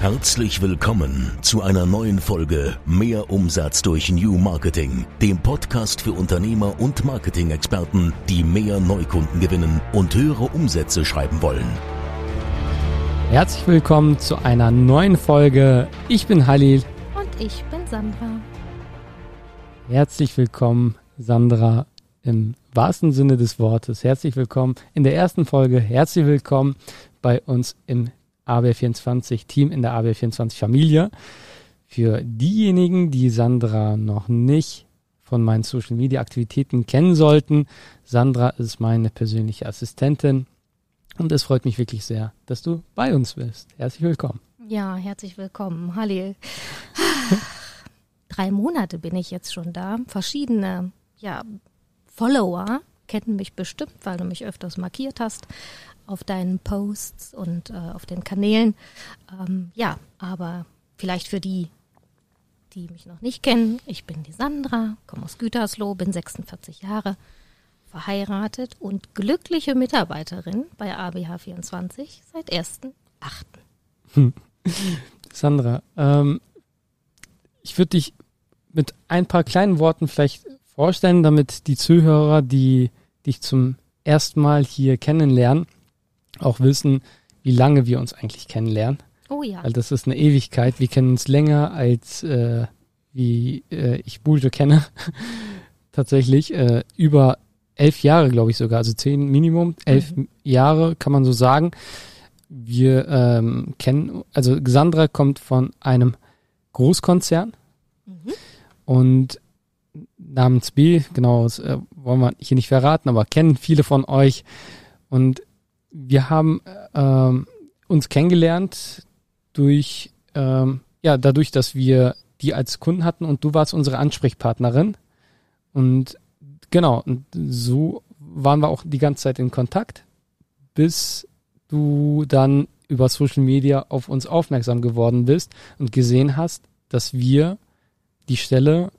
Herzlich willkommen zu einer neuen Folge Mehr Umsatz durch New Marketing, dem Podcast für Unternehmer und Marketing-Experten, die mehr Neukunden gewinnen und höhere Umsätze schreiben wollen. Herzlich willkommen zu einer neuen Folge. Ich bin Halil. Und ich bin Sandra. Herzlich willkommen, Sandra, im wahrsten Sinne des Wortes. Herzlich willkommen in der ersten Folge. Herzlich willkommen bei uns im ABR24 Team in der ABR24 Familie. Für diejenigen, die Sandra noch nicht von meinen Social Media Aktivitäten kennen sollten, Sandra ist meine persönliche Assistentin und es freut mich wirklich sehr, dass du bei uns bist. Herzlich willkommen. Ja, herzlich willkommen. Halli. Drei Monate bin ich jetzt schon da. Verschiedene, ja, Follower kennen mich bestimmt, weil du mich öfters markiert hast auf deinen Posts und äh, auf den Kanälen. Ähm, ja, aber vielleicht für die, die mich noch nicht kennen, ich bin die Sandra, komme aus Gütersloh, bin 46 Jahre, verheiratet und glückliche Mitarbeiterin bei ABH24 seit 1.8. Hm. Sandra, ähm, ich würde dich mit ein paar kleinen Worten vielleicht vorstellen, damit die Zuhörer, die dich zum ersten Mal hier kennenlernen, auch wissen, wie lange wir uns eigentlich kennenlernen. Oh ja. Weil das ist eine Ewigkeit. Wir kennen uns länger als äh, wie äh, ich Buljo kenne. Tatsächlich äh, über elf Jahre, glaube ich sogar, also zehn Minimum, elf mhm. Jahre kann man so sagen. Wir ähm, kennen, also Sandra kommt von einem Großkonzern mhm. und namens B, genau, das äh, wollen wir hier nicht verraten, aber kennen viele von euch. Und wir haben ähm, uns kennengelernt durch, ähm, ja, dadurch, dass wir die als Kunden hatten und du warst unsere Ansprechpartnerin. Und genau, und so waren wir auch die ganze Zeit in Kontakt, bis du dann über Social Media auf uns aufmerksam geworden bist und gesehen hast, dass wir die Stelle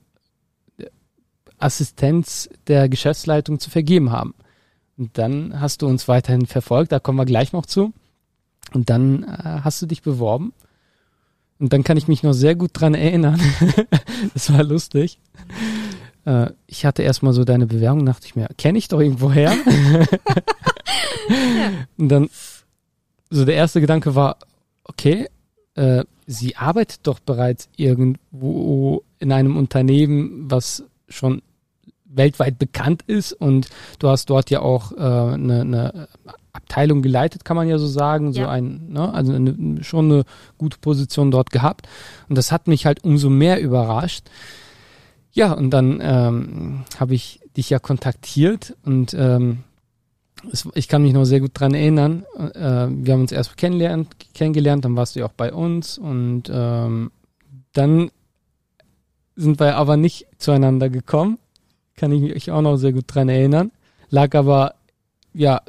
Assistenz der Geschäftsleitung zu vergeben haben. Und dann hast du uns weiterhin verfolgt, da kommen wir gleich noch zu. Und dann äh, hast du dich beworben. Und dann kann ich mich noch sehr gut dran erinnern. das war lustig. Äh, ich hatte erstmal so deine Bewerbung, dachte ich mir, kenne ich doch irgendwo her. ja. Und dann so der erste Gedanke war, okay, äh, sie arbeitet doch bereits irgendwo in einem Unternehmen, was schon weltweit bekannt ist und du hast dort ja auch äh, eine, eine Abteilung geleitet, kann man ja so sagen, ja. so ein, ne, also eine, schon eine gute Position dort gehabt und das hat mich halt umso mehr überrascht. Ja, und dann ähm, habe ich dich ja kontaktiert und ähm, es, ich kann mich noch sehr gut dran erinnern. Äh, wir haben uns erst kennengelernt, kennengelernt, dann warst du ja auch bei uns und ähm, dann sind wir aber nicht zueinander gekommen kann ich mich auch noch sehr gut dran erinnern. Lag aber, ja,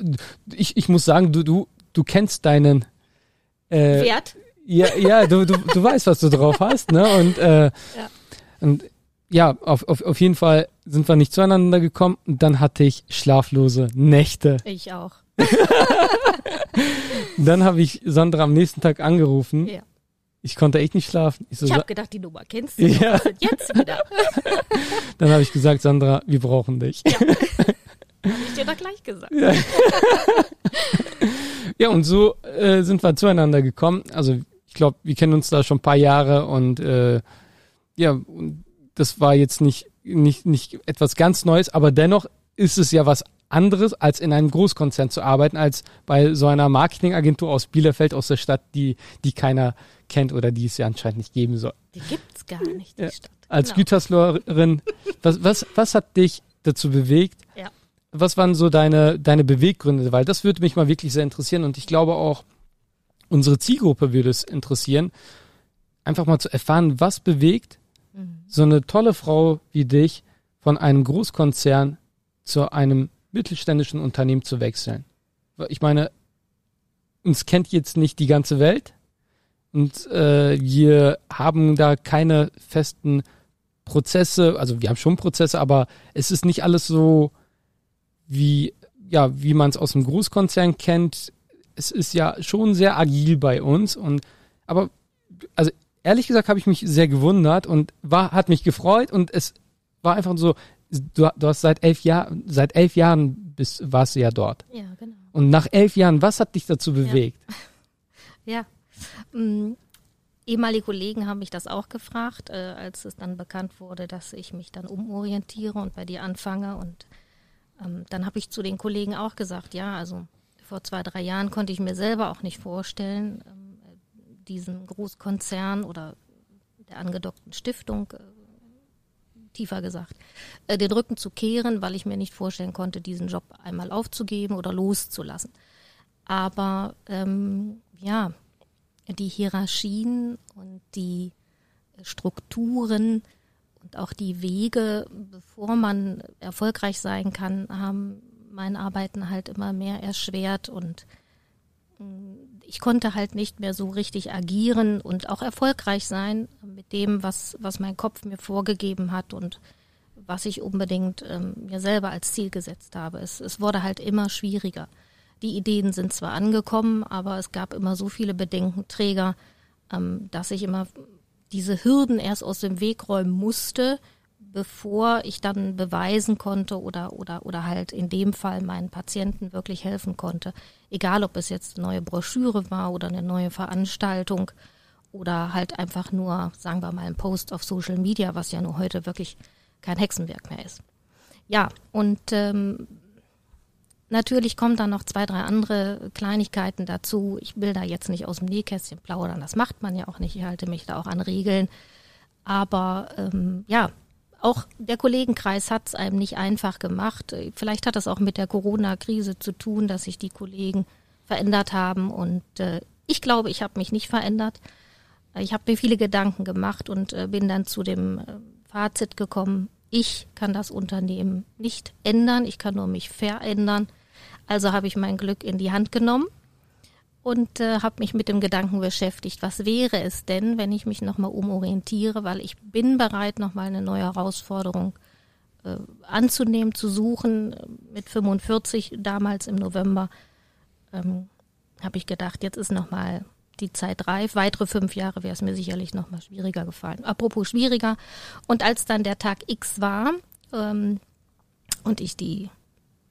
ich, ich muss sagen, du, du, du kennst deinen äh, Wert. Ja, ja, du, du, du weißt, was du drauf hast, ne? Und, äh, ja. und ja, auf, auf, auf jeden Fall sind wir nicht zueinander gekommen und dann hatte ich schlaflose Nächte. Ich auch. dann habe ich Sandra am nächsten Tag angerufen. Ja. Ich konnte echt nicht schlafen. Ich, so, ich habe gedacht, die Nummer kennst du. Ja. Was jetzt wieder? Dann habe ich gesagt, Sandra, wir brauchen dich. Ja. Habe ich dir doch gleich gesagt. Ja, ja und so äh, sind wir zueinander gekommen. Also ich glaube, wir kennen uns da schon ein paar Jahre und äh, ja, das war jetzt nicht, nicht, nicht etwas ganz Neues, aber dennoch ist es ja was anderes, als in einem Großkonzern zu arbeiten, als bei so einer Marketingagentur aus Bielefeld, aus der Stadt, die, die keiner kennt oder die es ja anscheinend nicht geben soll. Die gibt's gar nicht, die ja. Stadt. Als genau. Gütersloherin, was, was, was hat dich dazu bewegt? Ja. Was waren so deine, deine Beweggründe? Weil das würde mich mal wirklich sehr interessieren und ich glaube auch, unsere Zielgruppe würde es interessieren, einfach mal zu erfahren, was bewegt mhm. so eine tolle Frau wie dich von einem Großkonzern zu einem mittelständischen Unternehmen zu wechseln. Ich meine, uns kennt jetzt nicht die ganze Welt und äh, wir haben da keine festen Prozesse, also wir haben schon Prozesse, aber es ist nicht alles so wie ja, wie man es aus dem Großkonzern kennt. Es ist ja schon sehr agil bei uns und aber also ehrlich gesagt habe ich mich sehr gewundert und war, hat mich gefreut und es war einfach so, du, du hast seit elf Jahren, seit elf Jahren bist, warst du ja dort. Ja, genau. Und nach elf Jahren, was hat dich dazu bewegt? Ja. Ähm, ehemalige Kollegen haben mich das auch gefragt, äh, als es dann bekannt wurde, dass ich mich dann umorientiere und bei dir anfange. Und ähm, dann habe ich zu den Kollegen auch gesagt, ja, also vor zwei, drei Jahren konnte ich mir selber auch nicht vorstellen, ähm, diesen Großkonzern oder der angedockten Stiftung, äh, tiefer gesagt, äh, den Rücken zu kehren, weil ich mir nicht vorstellen konnte, diesen Job einmal aufzugeben oder loszulassen. Aber ähm, ja, die Hierarchien und die Strukturen und auch die Wege, bevor man erfolgreich sein kann, haben mein Arbeiten halt immer mehr erschwert und mm, ich konnte halt nicht mehr so richtig agieren und auch erfolgreich sein dem, was, was mein Kopf mir vorgegeben hat und was ich unbedingt ähm, mir selber als Ziel gesetzt habe. Es, es wurde halt immer schwieriger. Die Ideen sind zwar angekommen, aber es gab immer so viele Bedenkenträger, ähm, dass ich immer diese Hürden erst aus dem Weg räumen musste, bevor ich dann beweisen konnte oder, oder, oder halt in dem Fall meinen Patienten wirklich helfen konnte. Egal, ob es jetzt eine neue Broschüre war oder eine neue Veranstaltung oder halt einfach nur, sagen wir mal, ein Post auf Social Media, was ja nur heute wirklich kein Hexenwerk mehr ist. Ja, und ähm, Natürlich kommen dann noch zwei, drei andere Kleinigkeiten dazu. Ich will da jetzt nicht aus dem Nähkästchen plaudern, das macht man ja auch nicht. Ich halte mich da auch an Regeln. Aber ähm, ja, auch der Kollegenkreis hat es einem nicht einfach gemacht. Vielleicht hat das auch mit der Corona-Krise zu tun, dass sich die Kollegen verändert haben. Und äh, ich glaube, ich habe mich nicht verändert. Ich habe mir viele Gedanken gemacht und äh, bin dann zu dem äh, Fazit gekommen, ich kann das Unternehmen nicht ändern, ich kann nur mich verändern. Also habe ich mein Glück in die Hand genommen und äh, habe mich mit dem Gedanken beschäftigt, was wäre es denn, wenn ich mich nochmal umorientiere, weil ich bin bereit, nochmal eine neue Herausforderung äh, anzunehmen, zu suchen. Mit 45 damals im November ähm, habe ich gedacht, jetzt ist nochmal die Zeit reif. Weitere fünf Jahre wäre es mir sicherlich nochmal schwieriger gefallen. Apropos schwieriger. Und als dann der Tag X war ähm, und ich die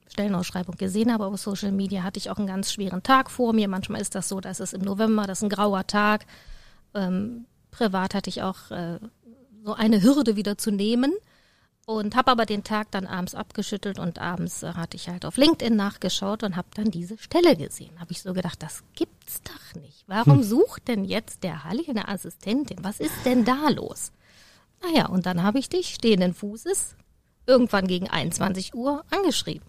Stellenausschreibung gesehen habe auf Social Media, hatte ich auch einen ganz schweren Tag vor mir. Manchmal ist das so, dass es im November, das ist ein grauer Tag. Ähm, privat hatte ich auch äh, so eine Hürde wieder zu nehmen und habe aber den Tag dann abends abgeschüttelt und abends äh, hatte ich halt auf LinkedIn nachgeschaut und habe dann diese Stelle gesehen. Habe ich so gedacht, das gibt's doch nicht. Warum hm. sucht denn jetzt der Halli eine Assistentin? Was ist denn da los? Naja, und dann habe ich dich stehenden Fußes irgendwann gegen 21 Uhr angeschrieben.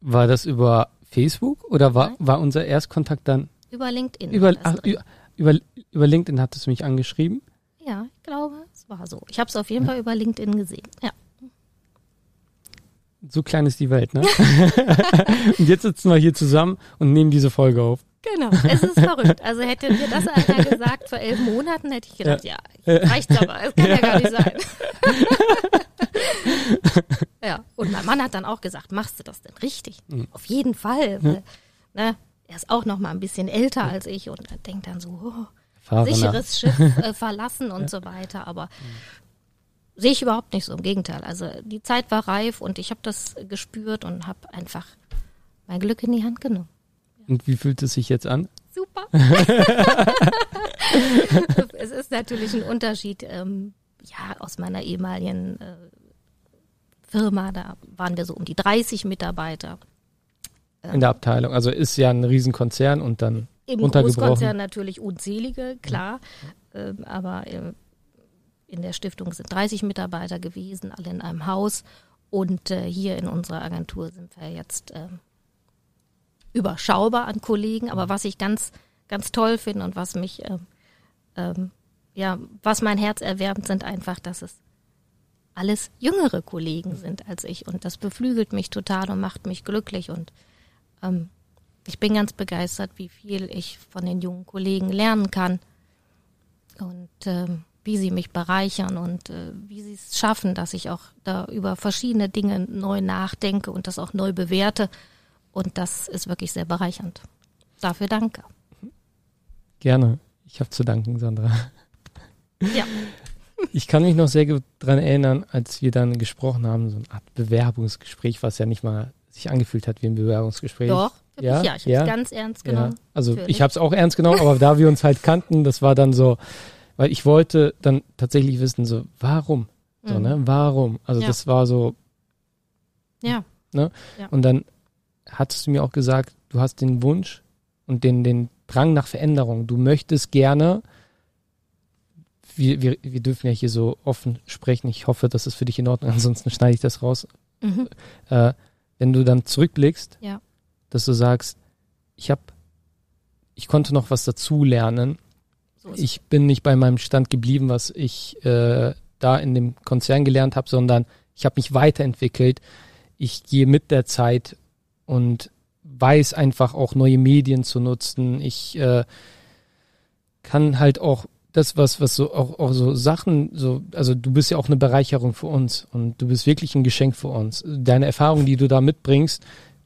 War das über Facebook oder war, war unser Erstkontakt dann? Über LinkedIn. Über, ach, über, über LinkedIn hattest du mich angeschrieben? Ja, ich glaube, es war so. Ich habe es auf jeden Fall über LinkedIn gesehen. Ja. So klein ist die Welt, ne? und jetzt sitzen wir hier zusammen und nehmen diese Folge auf. Genau, es ist verrückt. Also hätte mir das einer gesagt vor elf Monaten, hätte ich gedacht, ja, ja reicht's aber, es kann ja. ja gar nicht sein. ja, und mein Mann hat dann auch gesagt, machst du das denn richtig? Mhm. Auf jeden Fall. Weil, ne, er ist auch noch mal ein bisschen älter als ich und denkt dann so, oh, sicheres Schiff äh, verlassen und so weiter. Aber mhm. sehe ich überhaupt nicht so. Im Gegenteil. Also die Zeit war reif und ich habe das gespürt und habe einfach mein Glück in die Hand genommen. Und wie fühlt es sich jetzt an? Super. es ist natürlich ein Unterschied. Ähm, ja, aus meiner ehemaligen äh, Firma, da waren wir so um die 30 Mitarbeiter. In der Abteilung, also ist ja ein Riesenkonzern und dann Im Großkonzern natürlich unzählige, klar, ja. ähm, aber äh, in der Stiftung sind 30 Mitarbeiter gewesen, alle in einem Haus und äh, hier in unserer Agentur sind wir jetzt äh, überschaubar an Kollegen, aber was ich ganz, ganz toll finde und was mich, äh, ähm, ja, was mein Herz erwärmt, sind einfach, dass es alles jüngere Kollegen sind als ich. Und das beflügelt mich total und macht mich glücklich. Und ähm, ich bin ganz begeistert, wie viel ich von den jungen Kollegen lernen kann und ähm, wie sie mich bereichern und äh, wie sie es schaffen, dass ich auch da über verschiedene Dinge neu nachdenke und das auch neu bewerte und das ist wirklich sehr bereichernd. Dafür danke. Gerne. Ich habe zu danken, Sandra. Ja. Ich kann mich noch sehr gut dran erinnern, als wir dann gesprochen haben, so eine Art Bewerbungsgespräch, was ja nicht mal sich angefühlt hat wie ein Bewerbungsgespräch. Doch, Ja, ja, ich habe es ja. ganz ernst Ja, genommen. also Natürlich. ich habe es auch ernst genommen, aber da wir uns halt kannten, das war dann so, weil ich wollte dann tatsächlich wissen, so warum, so Mhm. ne, warum? Also Ja. das war so Ja, und dann hattest du mir auch gesagt, du hast den Wunsch und den den Drang nach Veränderung. Du möchtest gerne wir, wir, wir dürfen ja hier so offen sprechen. Ich hoffe, das ist für dich in Ordnung. Ansonsten schneide ich das raus. mhm. Äh, wenn du dann zurückblickst, Ja. dass du sagst, ich habe, ich konnte noch was dazu lernen. so Ich bin nicht bei meinem Stand geblieben, was ich äh, da in dem Konzern gelernt habe, sondern ich habe mich weiterentwickelt. Ich gehe mit der Zeit und weiß einfach auch neue Medien zu nutzen. Ich äh, kann halt auch das, was, was so auch, auch so Sachen, so, also du bist ja auch eine Bereicherung für uns und du bist wirklich ein Geschenk für uns. Deine Erfahrungen, die du da mitbringst,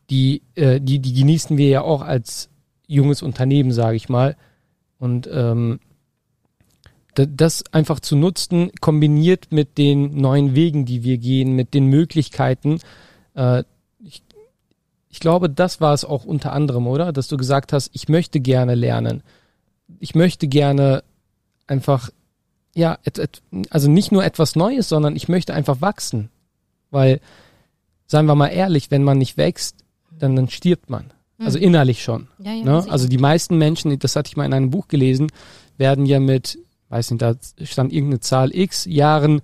die, äh, die, die genießen wir ja auch als junges Unternehmen, sage ich mal. Und ähm, da- das einfach zu nutzen, kombiniert mit den neuen Wegen, die wir gehen, mit den Möglichkeiten. Äh, ich, glaube, das war es auch unter anderem, oder? Dass du gesagt hast, ich möchte gerne lernen. Ich möchte gerne einfach, ja, et, et, also nicht nur etwas Neues, sondern ich möchte einfach wachsen. Weil, seien wir mal ehrlich, wenn man nicht wächst, dann, dann stirbt man. Also Mhm. innerlich schon. ja, ja, Ne? Also die meisten Menschen, das hatte ich mal in einem Buch gelesen, werden ja mit, weiß nicht, da stand irgendeine Zahl x Jahren,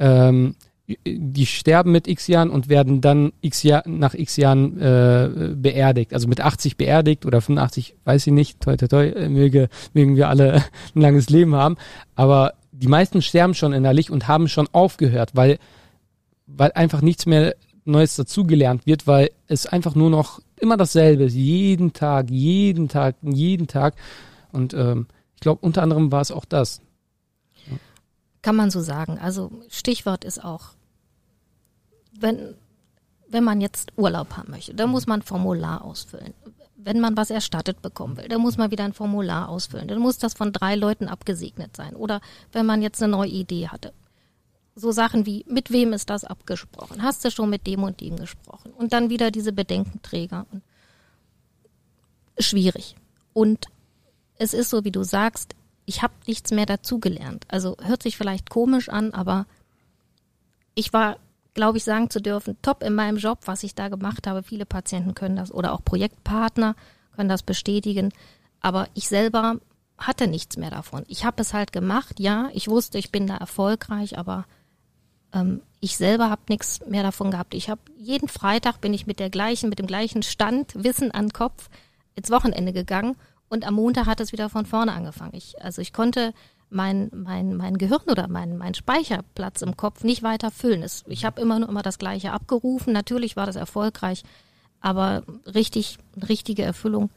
ähm, die sterben mit x Jahren und werden dann x Jahr, nach x Jahren äh, beerdigt. Also mit 80 beerdigt oder 85, weiß ich nicht, toi toi toi, äh, möge, mögen wir alle ein langes Leben haben. Aber die meisten sterben schon innerlich und haben schon aufgehört, weil, weil einfach nichts mehr Neues dazugelernt wird, weil es einfach nur noch immer dasselbe ist. Jeden Tag, jeden Tag, jeden Tag. Und ähm, ich glaube, unter anderem war es auch das. Kann man so sagen. Also Stichwort ist auch, wenn, wenn man jetzt Urlaub haben möchte, dann muss man ein Formular ausfüllen. Wenn man was erstattet bekommen will, dann muss man wieder ein Formular ausfüllen. Dann muss das von drei Leuten abgesegnet sein. Oder wenn man jetzt eine neue Idee hatte. So Sachen wie, mit wem ist das abgesprochen? Hast du schon mit dem und dem gesprochen? Und dann wieder diese Bedenkenträger. Schwierig. Und es ist so, wie du sagst, ich habe nichts mehr dazugelernt. Also hört sich vielleicht komisch an, aber ich war, glaube ich, sagen zu dürfen, top in meinem Job, was ich da gemacht habe. Viele Patienten können das oder auch Projektpartner können das bestätigen. Aber ich selber hatte nichts mehr davon. Ich habe es halt gemacht, ja, ich wusste, ich bin da erfolgreich, aber ähm, ich selber habe nichts mehr davon gehabt. Ich habe jeden Freitag bin ich mit der gleichen, mit dem gleichen Stand, Wissen an Kopf ins Wochenende gegangen und am Montag hat es wieder von vorne angefangen. Ich, also ich konnte mein, mein, mein Gehirn oder mein, mein Speicherplatz im Kopf nicht weiter füllen. Es, ich habe immer nur immer das Gleiche abgerufen. Natürlich war das erfolgreich, aber richtig, richtige Erfüllung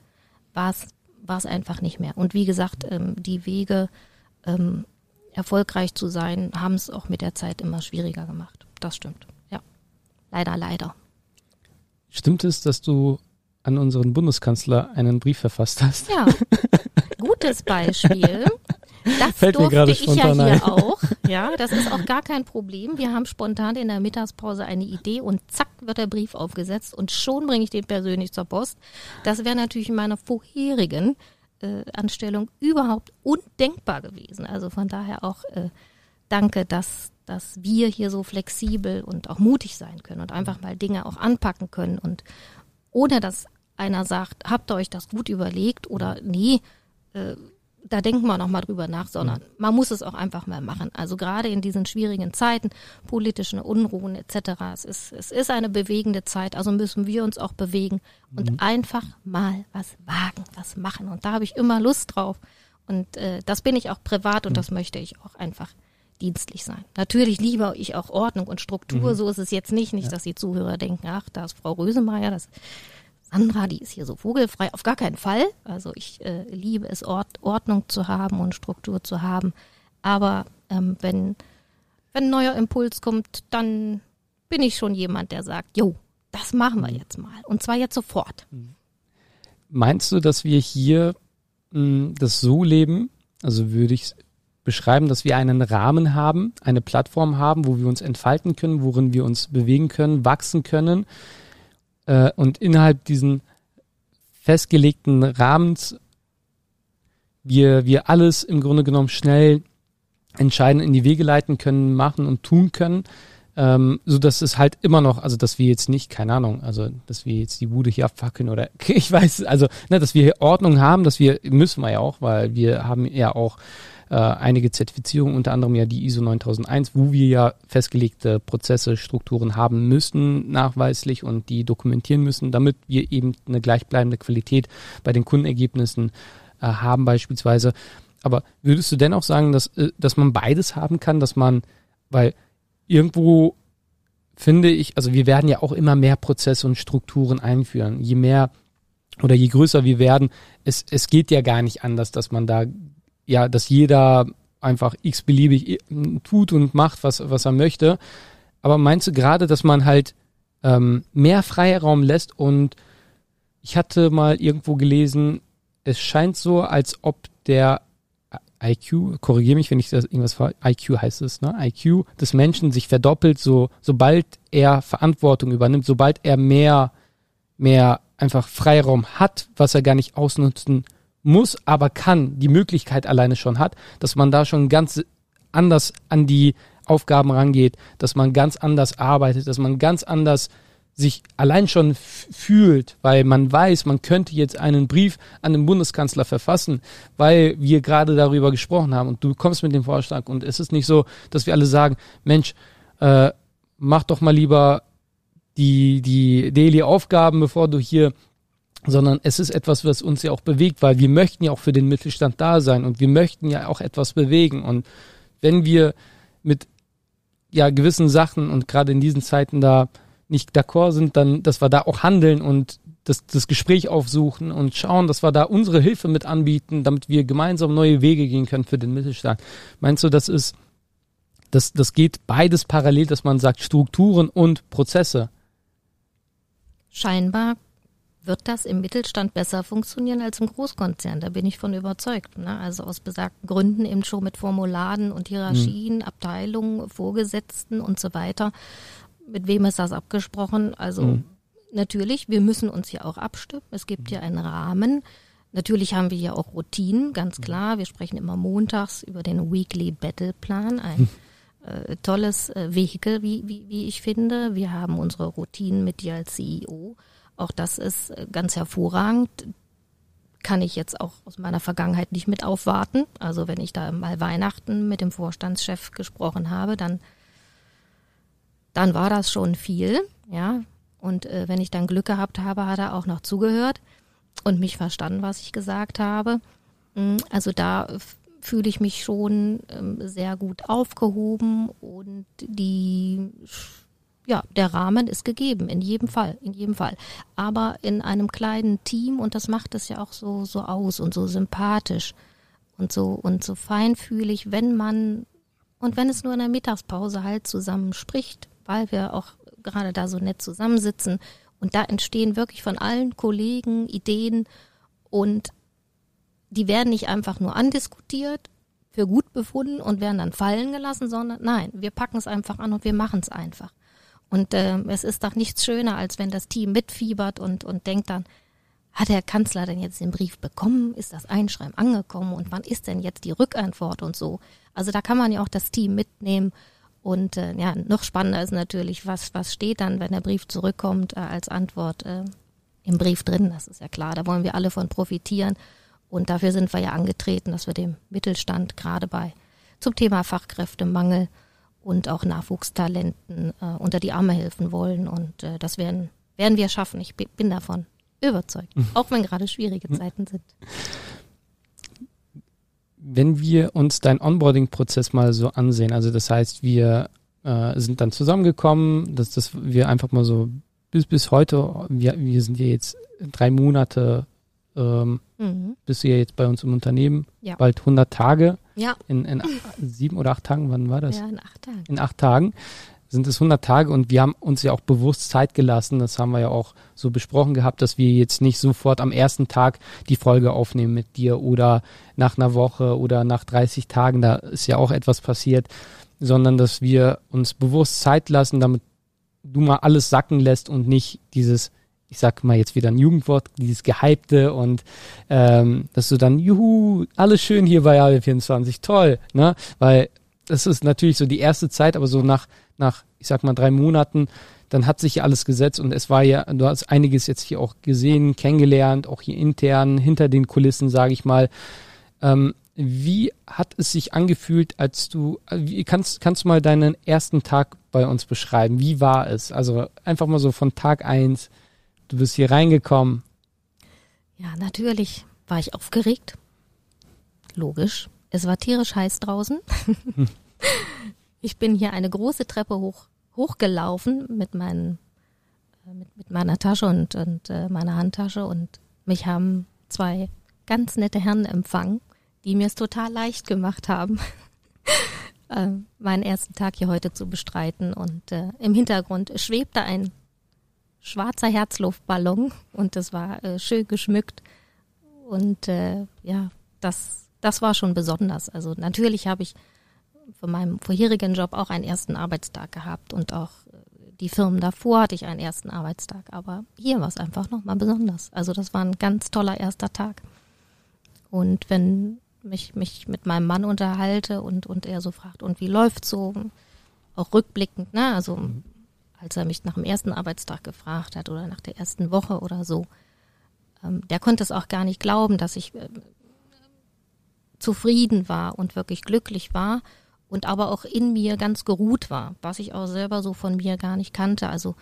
war es war es einfach nicht mehr. Und wie gesagt, ähm, die Wege, ähm, erfolgreich zu sein, haben es auch mit der Zeit immer schwieriger gemacht. Das stimmt. Ja. Leider, leider. Stimmt es, dass du an unseren Bundeskanzler einen Brief verfasst hast? Ja. Gutes Beispiel. Das Fällt mir durfte gerade ich ja spontan hier ein. auch. Ja, das ist auch gar kein Problem. Wir haben spontan in der Mittagspause eine Idee und zack wird der Brief aufgesetzt und schon bringe ich den persönlich zur Post. Das wäre natürlich in meiner vorherigen äh, Anstellung überhaupt undenkbar gewesen. Also von daher auch äh, danke, dass, dass wir hier so flexibel und auch mutig sein können und einfach mal Dinge auch anpacken können und ohne dass einer sagt, habt ihr euch das gut überlegt oder nee, äh, da denken wir noch mal drüber nach, sondern man muss es auch einfach mal machen. Also gerade in diesen schwierigen Zeiten, politischen Unruhen etc. Es ist, es ist eine bewegende Zeit, also müssen wir uns auch bewegen und einfach mal was wagen, was machen. Und da habe ich immer Lust drauf. Und äh, das bin ich auch privat und das möchte ich auch einfach dienstlich sein. Natürlich liebe ich auch Ordnung und Struktur, so ist es jetzt nicht. Nicht, dass die Zuhörer denken, ach, da ist Frau Rösemeyer, das Sandra, die ist hier so vogelfrei. Auf gar keinen Fall. Also ich äh, liebe es, Ort, Ordnung zu haben und Struktur zu haben. Aber ähm, wenn, wenn ein neuer Impuls kommt, dann bin ich schon jemand, der sagt, jo, das machen wir jetzt mal. Und zwar jetzt sofort. Meinst du, dass wir hier mh, das so leben, Also würde ich beschreiben, dass wir einen Rahmen haben, eine Plattform haben, wo wir uns entfalten können, worin wir uns bewegen können, wachsen können äh, und innerhalb diesen festgelegten Rahmens wir, wir alles im Grunde genommen schnell entscheiden, in die Wege leiten können, machen und tun können, ähm, so dass es halt immer noch, also dass wir jetzt nicht, keine Ahnung, also dass wir jetzt die Bude hier abfackeln oder ich weiß, also ne, dass wir hier Ordnung haben, dass wir müssen wir ja auch, weil wir haben ja auch äh, einige Zertifizierungen, unter anderem ja die ISO 9001, wo wir ja festgelegte Prozesse, Strukturen haben müssen, nachweislich und die dokumentieren müssen, damit wir eben eine gleichbleibende Qualität bei den Kundenergebnissen äh, haben beispielsweise. Aber würdest du dennoch sagen, dass, äh, dass man beides haben kann, dass man, weil irgendwo finde ich, also wir werden ja auch immer mehr Prozesse und Strukturen einführen. Je mehr oder je größer wir werden, es, es geht ja gar nicht anders, dass man da ja, dass jeder einfach x-beliebig tut und macht, was, was er möchte. Aber meinst du gerade, dass man halt ähm, mehr Freiraum lässt und ich hatte mal irgendwo gelesen, es scheint so, als ob der IQ, korrigiere mich, wenn ich das irgendwas IQ heißt es, ne? IQ des Menschen sich verdoppelt, so sobald er Verantwortung übernimmt, sobald er mehr mehr einfach Freiraum hat, was er gar nicht ausnutzen muss, aber kann, die Möglichkeit alleine schon hat, dass man da schon ganz anders an die Aufgaben rangeht, dass man ganz anders arbeitet, dass man ganz anders sich allein schon fühlt, weil man weiß, man könnte jetzt einen Brief an den Bundeskanzler verfassen, weil wir gerade darüber gesprochen haben. Und du kommst mit dem Vorschlag und es ist nicht so, dass wir alle sagen, Mensch, äh, mach doch mal lieber die, die Daily Aufgaben, bevor du hier sondern es ist etwas, was uns ja auch bewegt, weil wir möchten ja auch für den Mittelstand da sein und wir möchten ja auch etwas bewegen. Und wenn wir mit ja gewissen Sachen und gerade in diesen Zeiten da nicht d'accord sind, dann, dass wir da auch handeln und das, das Gespräch aufsuchen und schauen, dass wir da unsere Hilfe mit anbieten, damit wir gemeinsam neue Wege gehen können für den Mittelstand. Meinst du, das ist, das, das geht beides parallel, dass man sagt Strukturen und Prozesse? Scheinbar wird das im Mittelstand besser funktionieren als im Großkonzern. Da bin ich von überzeugt. Ne? Also aus besagten Gründen eben schon mit Formuladen und Hierarchien, mhm. Abteilungen, Vorgesetzten und so weiter. Mit wem ist das abgesprochen? Also mhm. natürlich, wir müssen uns ja auch abstimmen. Es gibt ja einen Rahmen. Natürlich haben wir ja auch Routinen, ganz klar. Wir sprechen immer montags über den Weekly Battle Plan, ein äh, tolles äh, Vehikel, wie, wie, wie ich finde. Wir haben unsere Routinen mit dir als CEO. Auch das ist äh, ganz hervorragend. Kann ich jetzt auch aus meiner Vergangenheit nicht mit aufwarten. Also wenn ich da mal Weihnachten mit dem Vorstandschef gesprochen habe, dann, dann war das schon viel, ja. Und äh, wenn ich dann Glück gehabt habe, hat er auch noch zugehört und mich verstanden, was ich gesagt habe. Mm, also da fühle ich mich schon ähm, sehr gut aufgehoben und die ja, der Rahmen ist gegeben, in jedem Fall, in jedem Fall. Aber in einem kleinen Team, und das macht es ja auch so, so aus und so sympathisch und so, und so feinfühlig, wenn man, und wenn es nur in der Mittagspause halt zusammen spricht, weil wir auch gerade da so nett zusammensitzen und da entstehen wirklich von allen Kollegen Ideen und die werden nicht einfach nur andiskutiert, für gut befunden und werden dann fallen gelassen, sondern nein, wir packen es einfach an und wir machen es einfach. Und äh, es ist doch nichts schöner, als wenn das Team mitfiebert und, und denkt dann, hat der Kanzler denn jetzt den Brief bekommen? Ist das Einschreiben angekommen? Und wann ist denn jetzt die Rückantwort und so? Also da kann man ja auch das Team mitnehmen. Und äh, ja, noch spannender ist natürlich, was, was steht dann, wenn der Brief zurückkommt, äh, als Antwort äh, im Brief drin. Das ist ja klar. Da wollen wir alle von profitieren. Und dafür sind wir ja angetreten, dass wir dem Mittelstand gerade bei zum Thema Fachkräftemangel und auch Nachwuchstalenten äh, unter die Arme helfen wollen. Und äh, das werden, werden wir schaffen. Ich bin davon überzeugt, mhm. auch wenn gerade schwierige mhm. Zeiten sind. Wenn wir uns deinen Onboarding-Prozess mal so ansehen, also das heißt, wir äh, sind dann zusammengekommen, dass das wir einfach mal so bis bis heute, wir, wir sind ja jetzt drei Monate ähm, mhm. bist du ja jetzt bei uns im Unternehmen, ja. bald 100 Tage. Ja. In, in sieben oder acht Tagen, wann war das? Ja, in acht Tagen. In acht Tagen. sind es 100 Tage und wir haben uns ja auch bewusst Zeit gelassen. Das haben wir ja auch so besprochen gehabt, dass wir jetzt nicht sofort am ersten Tag die Folge aufnehmen mit dir oder nach einer Woche oder nach 30 Tagen. Da ist ja auch etwas passiert, sondern dass wir uns bewusst Zeit lassen, damit du mal alles sacken lässt und nicht dieses ich sag mal jetzt wieder ein Jugendwort, dieses Gehypte und ähm, dass du dann, juhu, alles schön hier bei AW24, toll, ne? Weil das ist natürlich so die erste Zeit, aber so nach, nach, ich sag mal, drei Monaten, dann hat sich ja alles gesetzt und es war ja, du hast einiges jetzt hier auch gesehen, kennengelernt, auch hier intern, hinter den Kulissen, sage ich mal. Ähm, wie hat es sich angefühlt, als du, wie, kannst, kannst du mal deinen ersten Tag bei uns beschreiben? Wie war es? Also einfach mal so von Tag eins Du bist hier reingekommen. Ja, natürlich war ich aufgeregt. Logisch. Es war tierisch heiß draußen. ich bin hier eine große Treppe hoch, hochgelaufen mit, meinen, äh, mit, mit meiner Tasche und, und äh, meiner Handtasche und mich haben zwei ganz nette Herren empfangen, die mir es total leicht gemacht haben, äh, meinen ersten Tag hier heute zu bestreiten. Und äh, im Hintergrund schwebte ein schwarzer Herzluftballon und das war äh, schön geschmückt. Und äh, ja, das, das war schon besonders. Also natürlich habe ich von meinem vorherigen Job auch einen ersten Arbeitstag gehabt und auch äh, die Firmen davor hatte ich einen ersten Arbeitstag. Aber hier war es einfach nochmal besonders. Also das war ein ganz toller erster Tag. Und wenn mich, mich mit meinem Mann unterhalte und, und er so fragt, und wie läuft so, auch rückblickend, ne? Also mhm als er mich nach dem ersten Arbeitstag gefragt hat oder nach der ersten Woche oder so. Ähm, der konnte es auch gar nicht glauben, dass ich äh, zufrieden war und wirklich glücklich war und aber auch in mir ganz geruht war, was ich auch selber so von mir gar nicht kannte. Also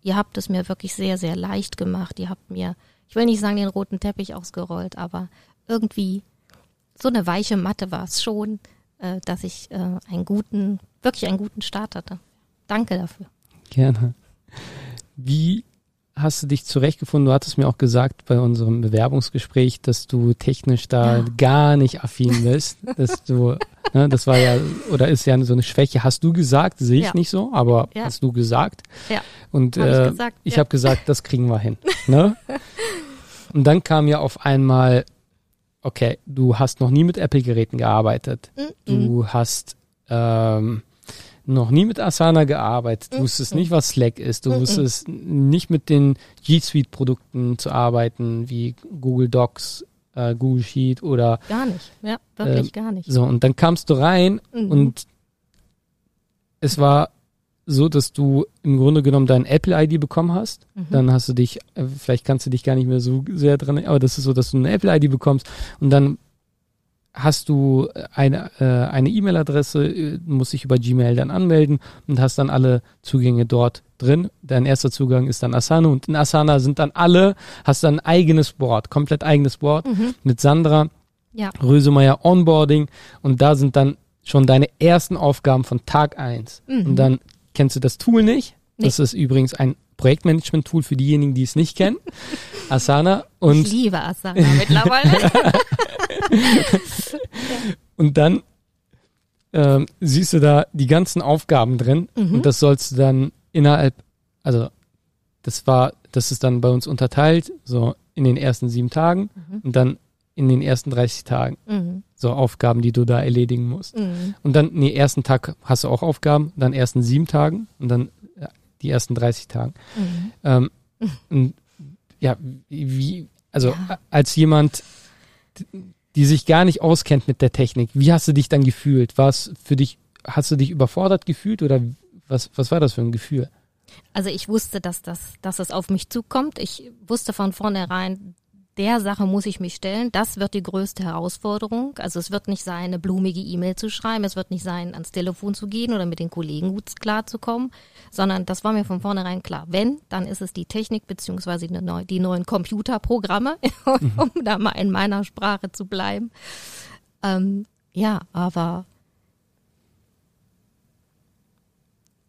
ihr habt es mir wirklich sehr, sehr leicht gemacht. Ihr habt mir, ich will nicht sagen, den roten Teppich ausgerollt, aber irgendwie so eine weiche Matte war es schon, äh, dass ich äh, einen guten, wirklich einen guten Start hatte. Danke dafür. Gerne. Wie hast du dich zurechtgefunden? Du hattest mir auch gesagt bei unserem Bewerbungsgespräch, dass du technisch da ja. gar nicht affin bist, dass du, ne, das war ja oder ist ja so eine Schwäche. Hast du gesagt? Sehe ich ja. nicht so, aber ja. hast du gesagt? Ja. Und hab äh, ich, gesagt, ich habe gesagt, das kriegen wir hin. Ne? Und dann kam ja auf einmal, okay, du hast noch nie mit Apple-Geräten gearbeitet. Mm -mm. Du hast ähm, noch nie mit Asana gearbeitet, du mhm. wusstest nicht, was Slack ist, du mhm. wusstest nicht mit den G Suite Produkten zu arbeiten, wie Google Docs, äh, Google Sheet oder. Gar nicht, ja, wirklich äh, gar nicht. So, und dann kamst du rein mhm. und es war so, dass du im Grunde genommen dein Apple-ID bekommen hast. Mhm. Dann hast du dich, äh, vielleicht kannst du dich gar nicht mehr so sehr dran, aber das ist so, dass du eine Apple-ID bekommst und dann hast du eine äh, eine E-Mail-Adresse, äh, musst dich über Gmail dann anmelden und hast dann alle Zugänge dort drin. Dein erster Zugang ist dann Asana und in Asana sind dann alle, hast dann ein eigenes Board, komplett eigenes Board mhm. mit Sandra, ja. Rösemeyer Onboarding und da sind dann schon deine ersten Aufgaben von Tag eins mhm. Und dann kennst du das Tool nicht. Nee. Das ist übrigens ein Projektmanagement-Tool für diejenigen, die es nicht kennen. Asana und ich liebe Asana mittlerweile. und dann ähm, siehst du da die ganzen Aufgaben drin mhm. und das sollst du dann innerhalb, also das war, das ist dann bei uns unterteilt, so in den ersten sieben Tagen mhm. und dann in den ersten 30 Tagen. Mhm. So Aufgaben, die du da erledigen musst. Mhm. Und dann, nee, ersten Tag hast du auch Aufgaben, dann ersten sieben Tagen und dann die ersten 30 Tagen. Mhm. Ähm, und, ja, wie, also ja. als jemand, die sich gar nicht auskennt mit der Technik, wie hast du dich dann gefühlt? War es für dich, hast du dich überfordert gefühlt oder was, was war das für ein Gefühl? Also ich wusste, dass das, dass es auf mich zukommt. Ich wusste von vornherein, der Sache muss ich mich stellen. Das wird die größte Herausforderung. Also es wird nicht sein, eine blumige E-Mail zu schreiben, es wird nicht sein, ans Telefon zu gehen oder mit den Kollegen gut klarzukommen, sondern das war mir von vornherein klar. Wenn, dann ist es die Technik beziehungsweise die, neu, die neuen Computerprogramme, um mhm. da mal in meiner Sprache zu bleiben. Ähm, ja, aber